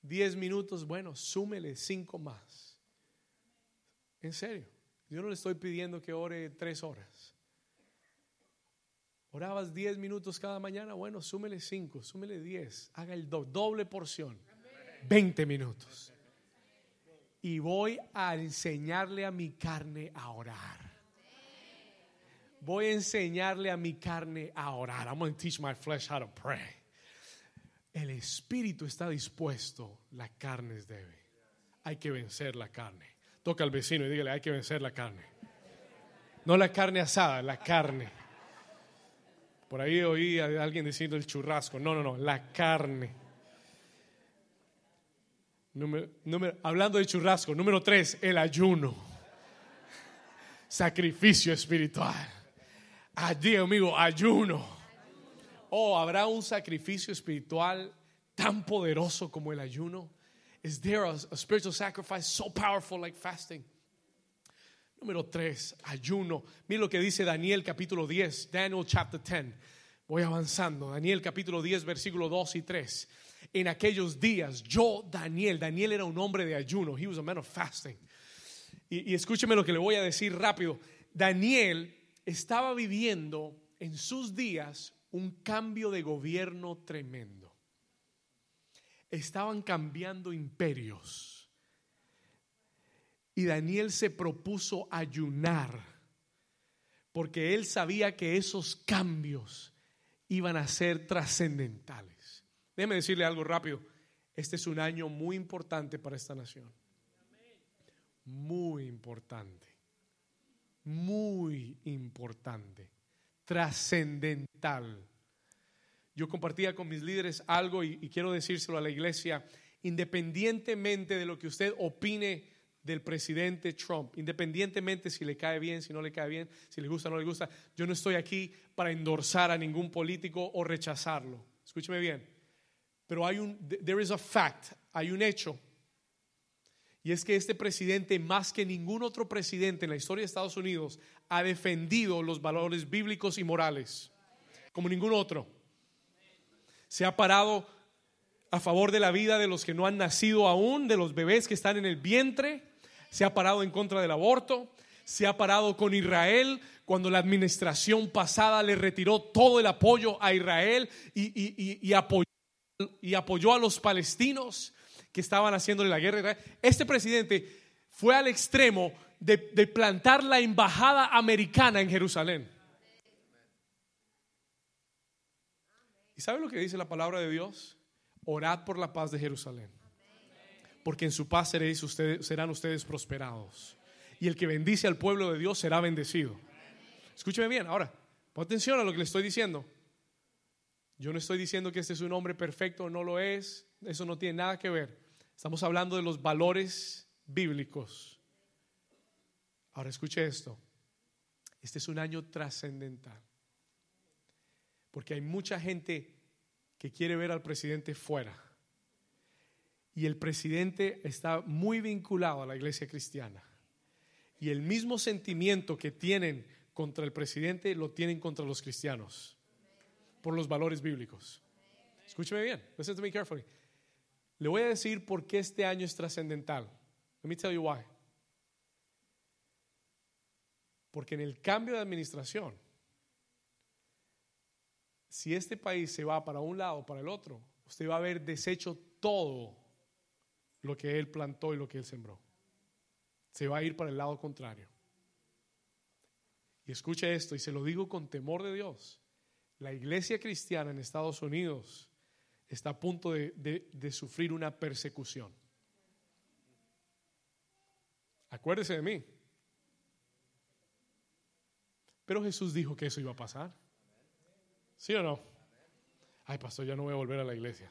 10 minutos, bueno, súmele 5 más. En serio, yo no le estoy pidiendo que ore 3 horas. Orabas 10 minutos cada mañana, bueno, súmele 5, súmele 10, haga el doble porción. 20 minutos y voy a enseñarle a mi carne a orar. Voy a enseñarle a mi carne a orar. I'm going to teach my flesh how to pray. El espíritu está dispuesto, la carne es débil. Hay que vencer la carne. Toca al vecino y dígale, hay que vencer la carne. No la carne asada, la carne. Por ahí oí a alguien diciendo el churrasco. No, no, no, la carne hablando de churrasco, número tres, el ayuno. Sacrificio espiritual. Allí, amigo, ayuno. Oh, ¿habrá un sacrificio espiritual tan poderoso como el ayuno? Is there a, spiritual sacrifice so powerful like fasting? Número 3, ayuno. Mira lo que dice Daniel capítulo 10, Daniel chapter 10. Voy avanzando. Daniel capítulo 10, versículo 2 y 3. En aquellos días, yo, Daniel, Daniel era un hombre de ayuno. He was a man of fasting. Y, escúcheme lo que le voy a decir rápido. Daniel estaba viviendo en sus días un cambio de gobierno tremendo. Estaban cambiando imperios. Y Daniel se propuso ayunar porque él sabía que esos cambios iban a ser trascendentales. Déjeme decirle algo rápido. Este es un año muy importante para esta nación. Muy importante. Muy importante. Trascendental. Yo compartía con mis líderes algo y, quiero decírselo a la iglesia, independientemente de lo que usted opine del presidente Trump, independientemente si le cae bien, si no le cae bien, si le gusta o no le gusta, yo no estoy aquí para endorsar a ningún político o rechazarlo. Escúcheme bien. Pero hay un, there is a fact, hay un hecho. Y es que este presidente, más que ningún otro presidente en la historia de Estados Unidos, ha defendido los valores bíblicos y morales, como ningún otro. Se ha parado a favor de la vida de los que no han nacido aún, de los bebés que están en el vientre, se ha parado en contra del aborto, se ha parado con Israel cuando la administración pasada le retiró todo el apoyo a Israel y, y, y, apoyó, y apoyó, a los palestinos que estaban haciéndole la guerra. Este presidente fue al extremo de, plantar la embajada americana en Jerusalén. ¿Y sabe lo que dice la palabra de Dios? Orad por la paz de Jerusalén porque en su paz seréis ustedes, serán ustedes prosperados. Y el que bendice al pueblo de Dios será bendecido. Escúcheme bien, ahora, pon atención a lo que le estoy diciendo. Yo no estoy diciendo que este es un hombre perfecto, no lo es, eso no tiene nada que ver. Estamos hablando de los valores bíblicos. Ahora escuche esto. Este es un año trascendental. Porque hay mucha gente que quiere ver al presidente fuera y el presidente está muy vinculado a la iglesia cristiana. Y el mismo sentimiento que tienen contra el presidente lo tienen contra los cristianos por los valores bíblicos. Escúcheme bien, listen to me carefully. Le voy a decir por qué este año es trascendental. Let me tell you why. Porque en el cambio de administración, si este país se va para un lado o para el otro, usted va a haber deshecho todo lo que Él plantó y lo que Él sembró. Se va a ir para el lado contrario. Y escuche esto, y se lo digo con temor de Dios. La iglesia cristiana en Estados Unidos está a punto de, de, sufrir una persecución. Acuérdese de mí. Pero Jesús dijo que eso iba a pasar. ¿Sí o no? Ay, pastor, ya no voy a volver a la iglesia.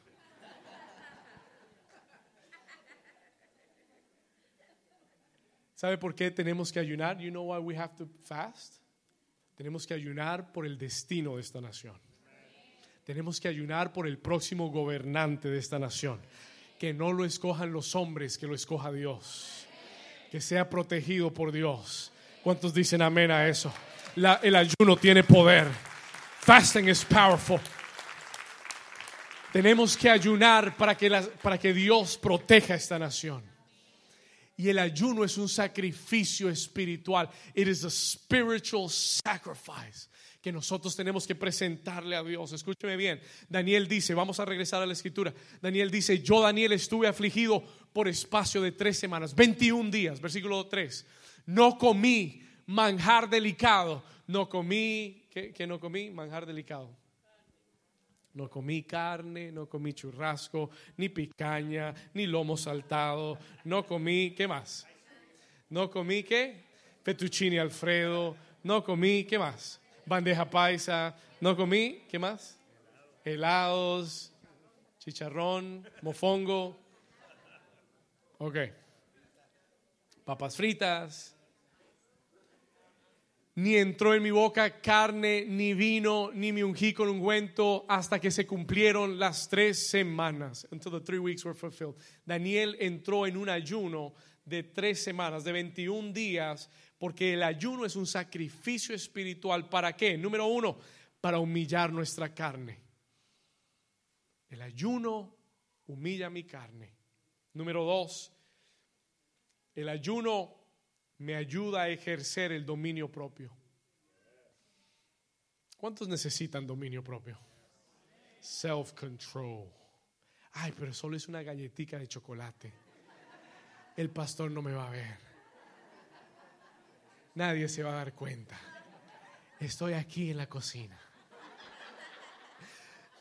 ¿Sabe por qué tenemos que ayunar? You know why we have to fast? Tenemos que ayunar por el destino de esta nación. Tenemos que ayunar por el próximo gobernante de esta nación. Que no lo escojan los hombres, que lo escoja Dios. Que sea protegido por Dios. ¿Cuántos dicen amén a eso? El ayuno tiene poder. Fasting is powerful. Tenemos que ayunar para que, para que Dios proteja esta nación. Y el ayuno es un sacrificio espiritual. It is a spiritual sacrifice que nosotros tenemos que presentarle a Dios. Escúcheme bien. Daniel dice, vamos a regresar a la escritura. Daniel dice, yo Daniel estuve afligido por espacio de tres semanas, 21 días, versículo 3. No comí manjar delicado. No comí, ¿qué, qué no comí? Manjar delicado. No comí carne, no comí churrasco, ni picaña, ni lomo saltado. No comí, ¿qué más? No comí, ¿qué? Fettuccine Alfredo. No comí, ¿qué más? Bandeja paisa. No comí, ¿qué más? Helados, chicharrón, mofongo. Ok. Papas fritas, ni entró en mi boca carne, ni vino, ni me ungí con ungüento hasta que se cumplieron las tres semanas. Until the three weeks were fulfilled. Daniel entró en un ayuno de tres semanas, de 21 días, porque el ayuno es un sacrificio espiritual. ¿Para qué? Número uno, para humillar nuestra carne. El ayuno humilla mi carne. Número dos, el ayuno me ayuda a ejercer el dominio propio. ¿Cuántos necesitan dominio propio? Self-control. Ay, pero solo es una galletita de chocolate. El pastor no me va a ver. Nadie se va a dar cuenta. Estoy aquí en la cocina.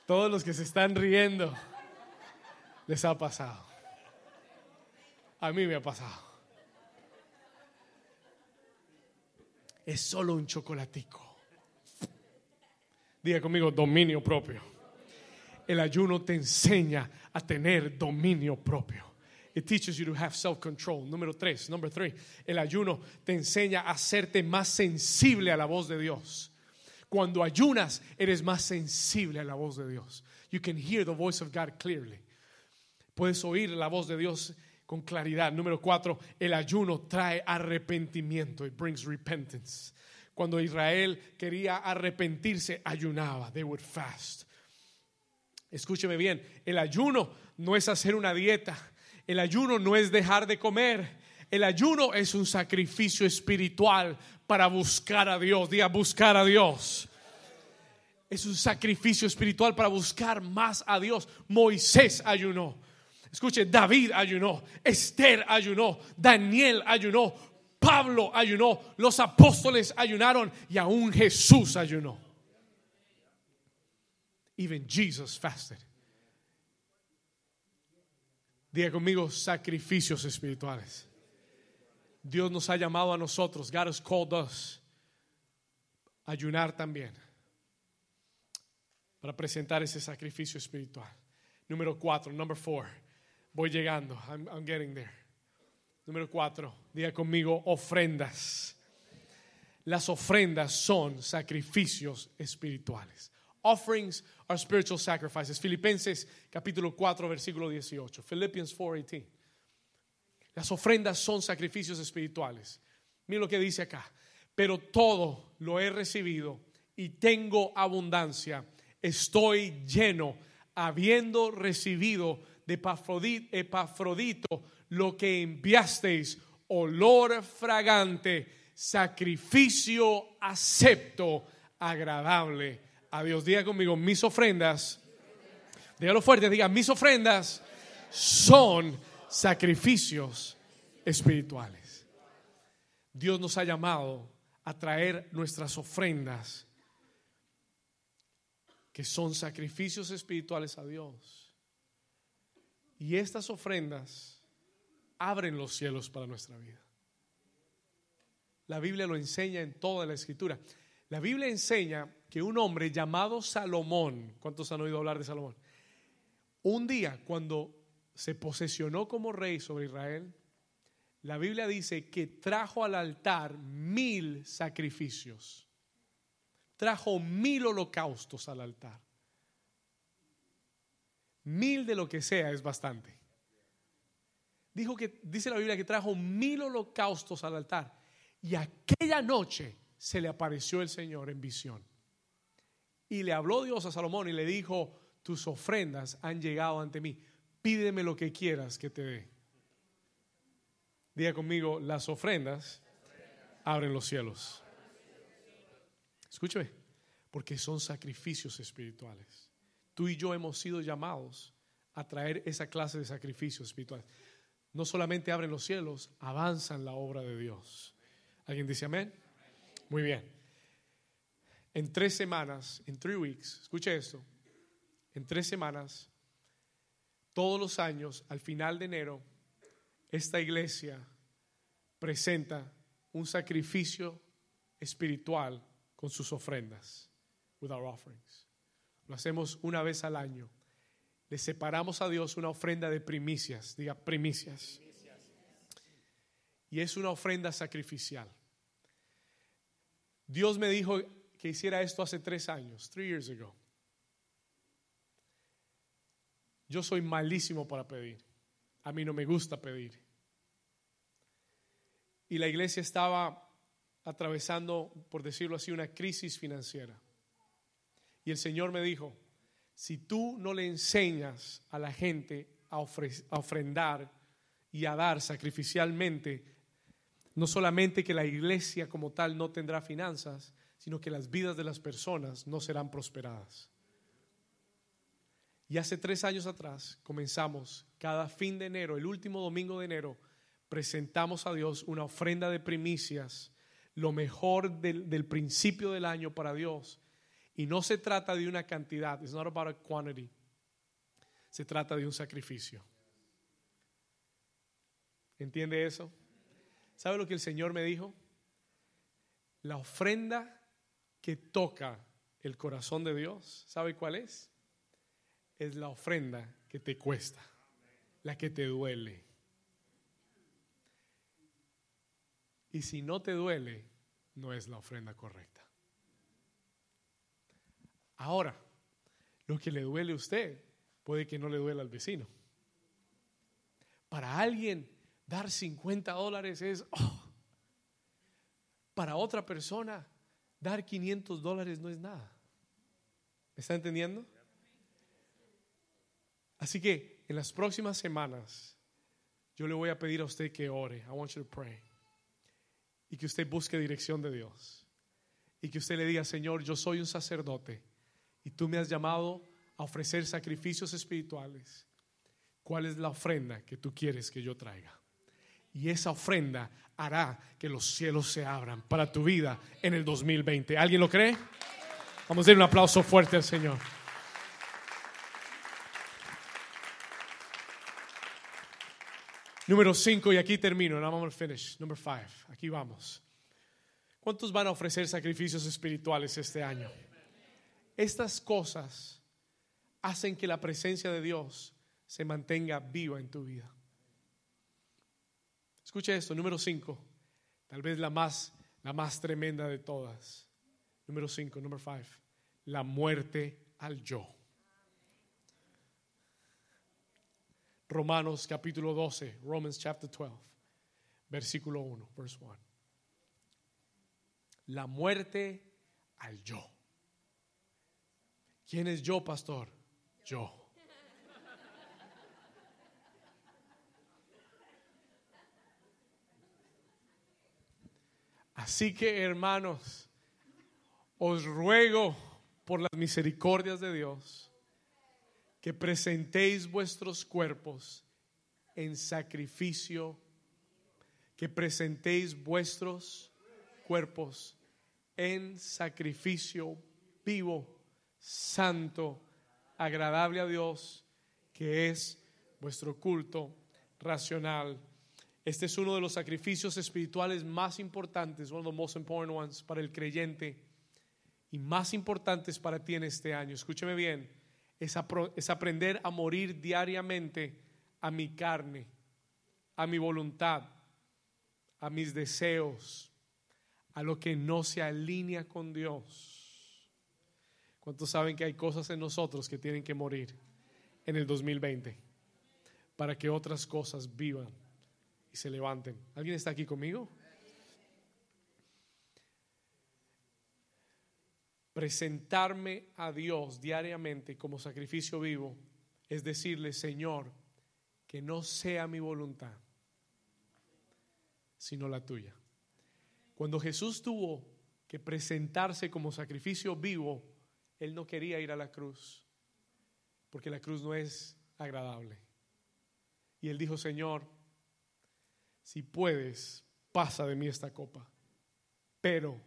Todos los que se están riendo les ha pasado. A mí me ha pasado. Es solo un chocolatico. Diga conmigo, dominio propio. El ayuno te enseña a tener dominio propio. It teaches you to have self-control. Número tres, number three. El ayuno te enseña a hacerte más sensible a la voz de Dios. Cuando ayunas, eres más sensible a la voz de Dios. You can hear the voice of God clearly. Puedes oír la voz de Dios con claridad. Número cuatro, el ayuno trae arrepentimiento. It brings repentance. Cuando Israel quería arrepentirse, ayunaba. They would fast. Escúcheme bien, el ayuno no es hacer una dieta. El ayuno no es dejar de comer. El ayuno es un sacrificio espiritual para buscar a Dios. Diga, buscar a Dios. Es un sacrificio espiritual para buscar más a Dios. Moisés ayunó. Escuche, David ayunó, Esther ayunó, Daniel ayunó, Pablo ayunó, los apóstoles ayunaron y aún Jesús ayunó. Even Jesus fasted. Diga conmigo sacrificios espirituales. Dios nos ha llamado a nosotros, God has called us, a ayunar también para presentar ese sacrificio espiritual. Número cuatro, number four. Voy llegando, I'm, getting there. Número cuatro, diga conmigo ofrendas. Las ofrendas son sacrificios espirituales. Offerings are spiritual sacrifices. Filipenses capítulo 4 versículo 18. Philippians 4:18. Las ofrendas son sacrificios espirituales. Mira lo que dice acá. Pero todo lo he recibido y tengo abundancia. Estoy lleno, habiendo recibido de Epafrodito lo que enviasteis, olor fragante, sacrificio acepto, agradable a Dios. Diga conmigo, mis ofrendas, dígalo fuerte, diga, mis ofrendas son sacrificios espirituales. Dios nos ha llamado a traer nuestras ofrendas, que son sacrificios espirituales a Dios. Y estas ofrendas abren los cielos para nuestra vida. La Biblia lo enseña en toda la escritura. La Biblia enseña que un hombre llamado Salomón, ¿cuántos han oído hablar de Salomón? Un día cuando se posesionó como rey sobre Israel, la Biblia dice que trajo al altar mil sacrificios, trajo mil holocaustos al altar. Mil de lo que sea es bastante. Dijo que, dice la Biblia que trajo mil holocaustos al altar. Y aquella noche se le apareció el Señor en visión. Y le habló Dios a Salomón y le dijo, tus ofrendas han llegado ante mí. Pídeme lo que quieras que te dé. Diga conmigo, las ofrendas abren los cielos. Escúcheme, porque son sacrificios espirituales. Tú y yo hemos sido llamados a traer esa clase de sacrificios espirituales. No solamente abren los cielos, avanzan la obra de Dios. ¿Alguien dice amén? Muy bien. En tres semanas, en three weeks, escuche esto, en tres semanas, todos los años, al final de enero, esta iglesia presenta un sacrificio espiritual con sus ofrendas, with our offerings. Lo hacemos una vez al año. Le separamos a Dios una ofrenda de primicias, diga primicias. Y es una ofrenda sacrificial. Dios me dijo que hiciera esto hace tres años, three years ago. Yo soy malísimo para pedir. A mí no me gusta pedir. y la iglesia estaba atravesando, por decirlo así, una crisis financiera. Y el Señor me dijo, si tú no le enseñas a la gente a, ofrendar y a dar sacrificialmente, no solamente que la iglesia como tal no tendrá finanzas, sino que las vidas de las personas no serán prosperadas. Y hace tres años atrás comenzamos, cada fin de enero, el último domingo de enero, presentamos a Dios una ofrenda de primicias, lo mejor del principio del año para Dios. Y no se trata de una cantidad, it's not about a quantity, se trata de un sacrificio. ¿Entiende eso? ¿Sabe lo que el Señor me dijo? La ofrenda que toca el corazón de Dios, ¿sabe cuál es? Es la ofrenda que te cuesta, la que te duele. Y si no te duele, no es la ofrenda correcta. Ahora, lo que le duele a usted puede que no le duele al vecino. Para alguien dar 50 dólares es, oh. para otra persona, dar 500 dólares no es nada. ¿Me está entendiendo? Así que en las próximas semanas yo le voy a pedir a usted que ore. I want you to pray. Y que usted busque dirección de Dios. Y que usted le diga, Señor, yo soy un sacerdote y tú me has llamado a ofrecer sacrificios espirituales. ¿Cuál es la ofrenda que tú quieres que yo traiga? Y esa ofrenda hará que los cielos se abran para tu vida en el 2020. ¿Alguien lo cree? Vamos a dar un aplauso fuerte al Señor. Número 5, y aquí termino. Now vamos a finish. Number 5. Aquí vamos. ¿Cuántos van a ofrecer sacrificios espirituales este año? Estas cosas hacen que la presencia de Dios se mantenga viva en tu vida. Escucha esto, número 5, tal vez la más, la más tremenda de todas. Número 5, número 5, la muerte al yo. Romanos capítulo 12, Romans chapter 12, versículo 1, verse 1. La muerte al yo. ¿Quién es yo, pastor? Yo. Así que, hermanos, os ruego por las misericordias de Dios que presentéis vuestros cuerpos en sacrificio, que presentéis vuestros cuerpos en sacrificio vivo, santo, agradable a Dios, que es vuestro culto racional este es uno de los sacrificios espirituales más importantes, one of the most important ones para el creyente y más importantes para ti en este año. Escúcheme bien, es, es aprender a morir diariamente a mi carne, a mi voluntad, a mis deseos, a lo que no se alinea con Dios. ¿Cuántos saben que hay cosas en nosotros que tienen que morir en el 2020 para que otras cosas vivan? y se levanten. ¿Alguien está aquí conmigo? Presentarme a Dios diariamente como sacrificio vivo es decirle, Señor, que no sea mi voluntad, sino la tuya. Cuando Jesús tuvo que presentarse como sacrificio vivo, Él no quería ir a la cruz, porque la cruz no es agradable. Y Él dijo, Señor, si puedes, pasa de mí esta copa, pero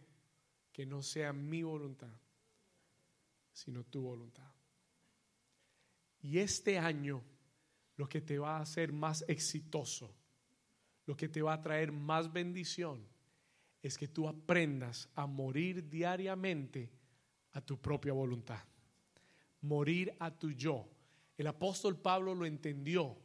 que no sea mi voluntad, sino tu voluntad. Y este año lo que te va a hacer más exitoso, lo que te va a traer más bendición, es que tú aprendas a morir diariamente a tu propia voluntad, morir a tu yo. El apóstol Pablo lo entendió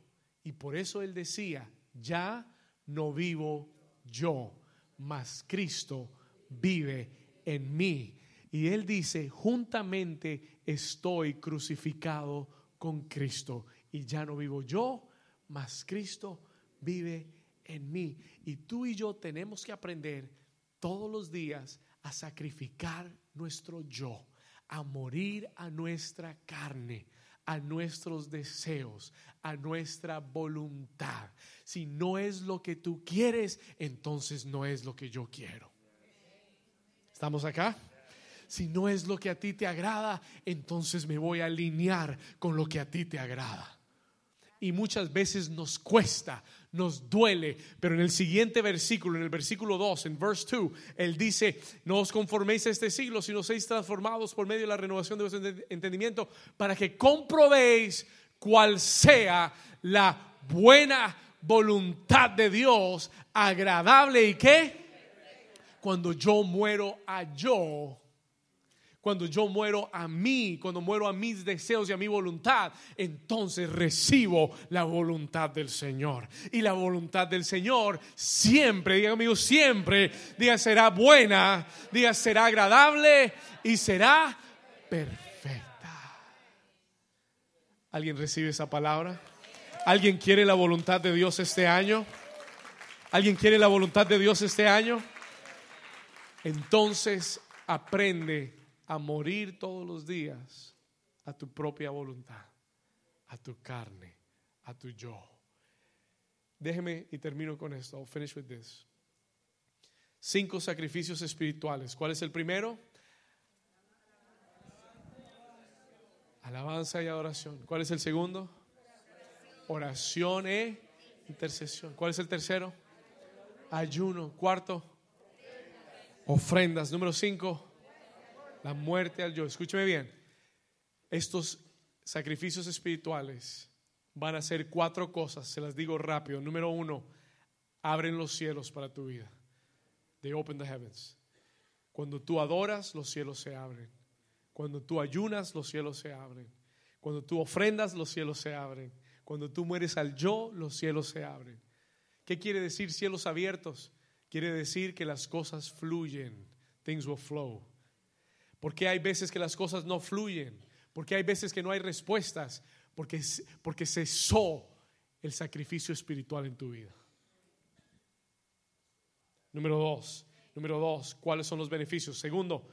y por eso él decía, ya no vivo yo, mas Cristo vive en mí. Y él dice, juntamente estoy crucificado con Cristo. Y ya no vivo yo, mas Cristo vive en mí. Y tú y yo tenemos que aprender todos los días a sacrificar nuestro yo, a morir a nuestra carne, a nuestros deseos, a nuestra voluntad. Si no es lo que tú quieres, entonces no es lo que yo quiero. ¿Estamos acá? Si no es lo que a ti te agrada, entonces me voy a alinear con lo que a ti te agrada. Y muchas veces nos cuesta, nos duele, pero en el siguiente versículo, en el versículo 2, en verse 2, él dice, no os conforméis a este siglo, sino seis transformados por medio de la renovación de vuestro entendimiento, para que comprobéis cuál sea la buena voluntad de Dios, agradable y qué. Cuando yo muero a yo, cuando yo muero a mí, cuando muero a mis deseos y a mi voluntad, entonces recibo la voluntad del Señor. Y la voluntad del Señor siempre, diga amigo, siempre, diga será buena, diga será agradable y será perfecta. ¿Alguien recibe esa palabra? ¿Alguien quiere la voluntad de Dios este año? ¿Alguien quiere la voluntad de Dios este año? Entonces aprende a morir todos los días a tu propia voluntad, a tu carne, a tu yo. Déjeme y termino con esto. I'll finish with this. Cinco sacrificios espirituales. ¿Cuál es el primero? Alabanza y adoración. ¿Cuál es el segundo? Oración e intercesión. ¿Cuál es el tercero? Ayuno. Cuarto. Ofrendas. Número cinco la muerte al yo. Escúcheme bien. Estos sacrificios espirituales van a hacer cuatro cosas. Se las digo rápido. Número uno, abren los cielos para tu vida. They open the heavens. Cuando tú adoras, los cielos se abren. Cuando tú ayunas, los cielos se abren. Cuando tú ofrendas, los cielos se abren. Cuando tú mueres al yo, los cielos se abren. ¿Qué quiere decir cielos abiertos? Quiere decir que las cosas fluyen. Things will flow. Porque hay veces que las cosas no fluyen? Porque hay veces que no hay respuestas? Porque, porque cesó el sacrificio espiritual en tu vida. Número dos, número dos, ¿cuáles son los beneficios? Segundo,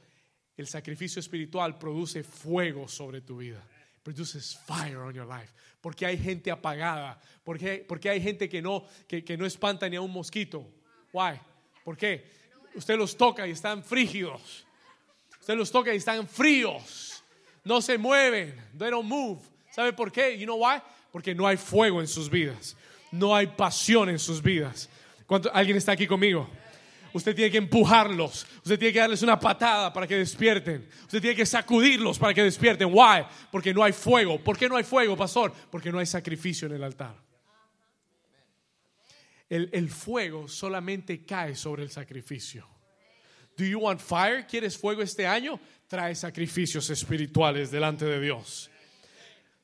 el sacrificio espiritual produce fuego sobre tu vida. Produces fire on your life. Porque hay gente apagada. Porque, porque hay gente que no, que, que no espanta ni a un mosquito. Why? ¿Por qué? Usted los toca y están frígidos. Usted los toca y están fríos. No se mueven. They don't move. ¿Sabe por qué? You know why? Porque no hay fuego en sus vidas. No hay pasión en sus vidas. ¿Cuánto, ¿Alguien está aquí conmigo? Usted tiene que empujarlos. Usted tiene que darles una patada para que despierten. Usted tiene que sacudirlos para que despierten. Why? Porque no hay fuego. ¿Por qué no hay fuego, pastor? Porque no hay sacrificio en el altar. El, el fuego solamente cae sobre el sacrificio. Do you want fire? ¿Quieres fuego este año? Trae sacrificios espirituales delante de Dios.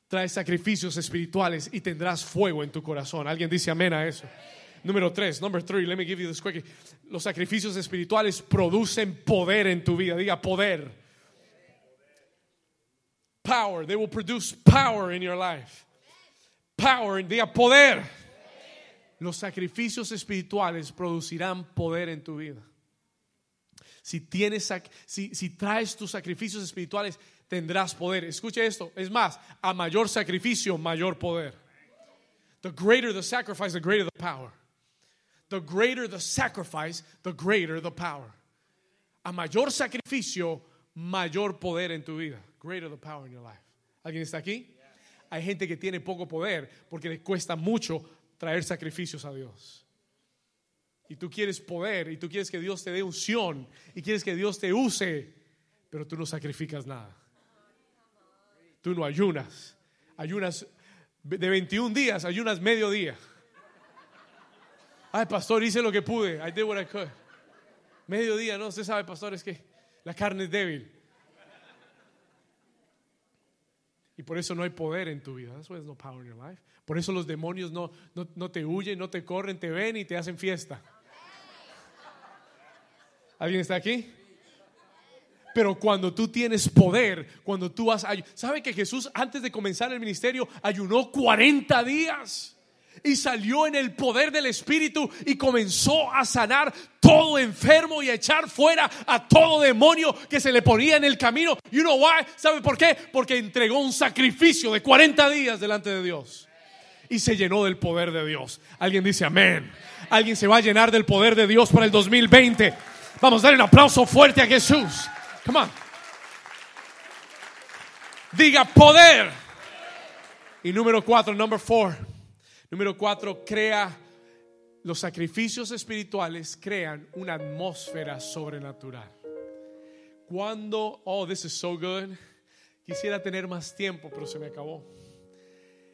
Trae sacrificios espirituales y tendrás fuego en tu corazón. ¿Alguien dice amén a eso? Número tres, number three, let me give you this quick. Los sacrificios espirituales producen poder en tu vida. Diga poder. Power. They will produce power in your life. Power. Diga poder. Los sacrificios espirituales producirán poder en tu vida si, tienes, si, si traes tus sacrificios espirituales, tendrás poder. Escuche esto, es más, a mayor sacrificio, mayor poder. The greater the sacrifice, the greater the power. The greater the sacrifice, the greater the power. A mayor sacrificio, mayor poder en tu vida. Greater the power in your life. ¿Alguien está aquí? Hay gente que tiene poco poder porque le cuesta mucho traer sacrificios a Dios y tú quieres poder y tú quieres que Dios te dé unción y quieres que Dios te use, pero tú no sacrificas nada. Tú no ayunas. Ayunas de 21 días, ayunas medio día. Ay, pastor, hice lo que pude. I did what I could. Medio día, no, usted sabe, pastor, es que la carne es débil. Y por eso no hay poder en tu vida. That's why there's no power in your life. Por eso los demonios no, no, no te huyen, no te corren, te ven y te hacen fiesta. ¿Alguien está aquí? Pero cuando tú tienes poder, cuando tú has... ¿Sabe que Jesús antes de comenzar el ministerio ayunó 40 días? y salió en el poder del Espíritu y comenzó a sanar todo enfermo y a echar fuera a todo demonio que se le ponía en el camino. You know why? ¿Sabe por qué? Porque entregó un sacrificio de 40 días delante de Dios y se llenó del poder de Dios. Alguien dice amén. Alguien se va a llenar del poder de Dios para el 2020. Vamos a dar un aplauso fuerte a Jesús. Come on. Diga poder. Y número cuatro, number four. Número cuatro, crea los sacrificios espirituales crean una atmósfera sobrenatural. Cuando, oh, this is so good. Quisiera tener más tiempo, pero se me acabó.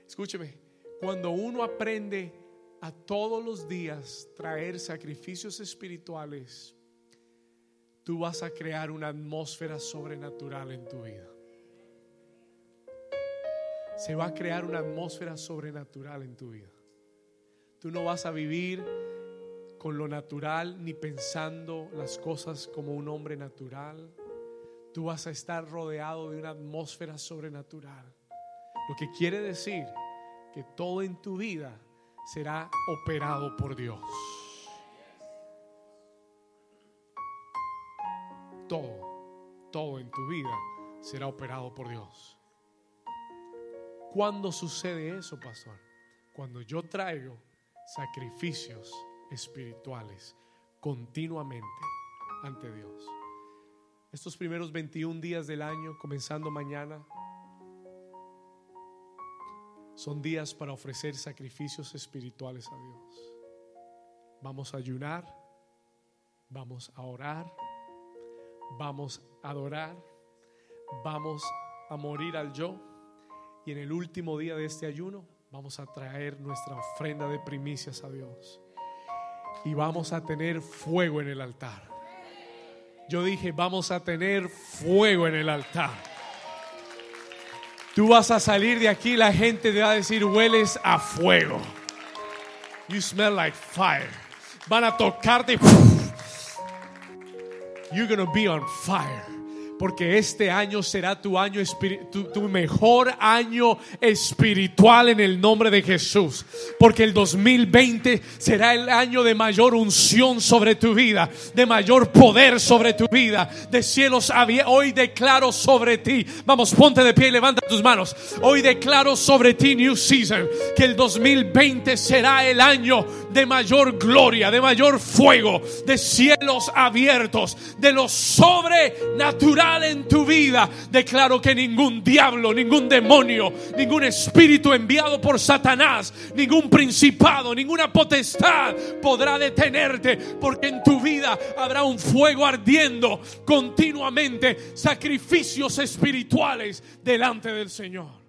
Escúcheme, cuando uno aprende a todos los días traer sacrificios espirituales, tú vas a crear una atmósfera sobrenatural en tu vida. Se va a crear una atmósfera sobrenatural en tu vida. Tú no vas a vivir con lo natural ni pensando las cosas como un hombre natural. Tú vas a estar rodeado de una atmósfera sobrenatural. Lo que quiere decir que todo en tu vida será operado por Dios. Todo, todo en tu vida será operado por Dios. ¿Cuándo sucede eso, pastor? Cuando yo traigo sacrificios espirituales continuamente ante Dios. Estos primeros 21 días del año, comenzando mañana, son días para ofrecer sacrificios espirituales a Dios. Vamos a ayunar, vamos a orar, vamos a adorar, vamos a morir al yo y en el último día de este ayuno vamos a traer nuestra ofrenda de primicias a Dios y vamos a tener fuego en el altar. Yo dije, vamos a tener fuego en el altar. Tú vas a salir de aquí, la gente te va a decir, hueles a fuego. You smell like fire. Van a tocarte. You're going to be on fire porque este año será tu año tu, mejor año espiritual en el nombre de Jesús. Porque el 2020 será el año de mayor unción sobre tu vida, de mayor poder sobre tu vida, de cielos Hoy declaro sobre ti. Vamos, ponte de pie y levanta tus manos. Hoy declaro sobre ti, New Season, que el 2020 será el año de mayor gloria, de mayor fuego, de cielos abiertos, de lo sobrenatural en tu vida, declaro que ningún diablo, ningún demonio, ningún espíritu enviado por Satanás, ningún principado, ninguna potestad podrá detenerte, porque en tu vida habrá un fuego ardiendo continuamente, sacrificios espirituales delante del Señor.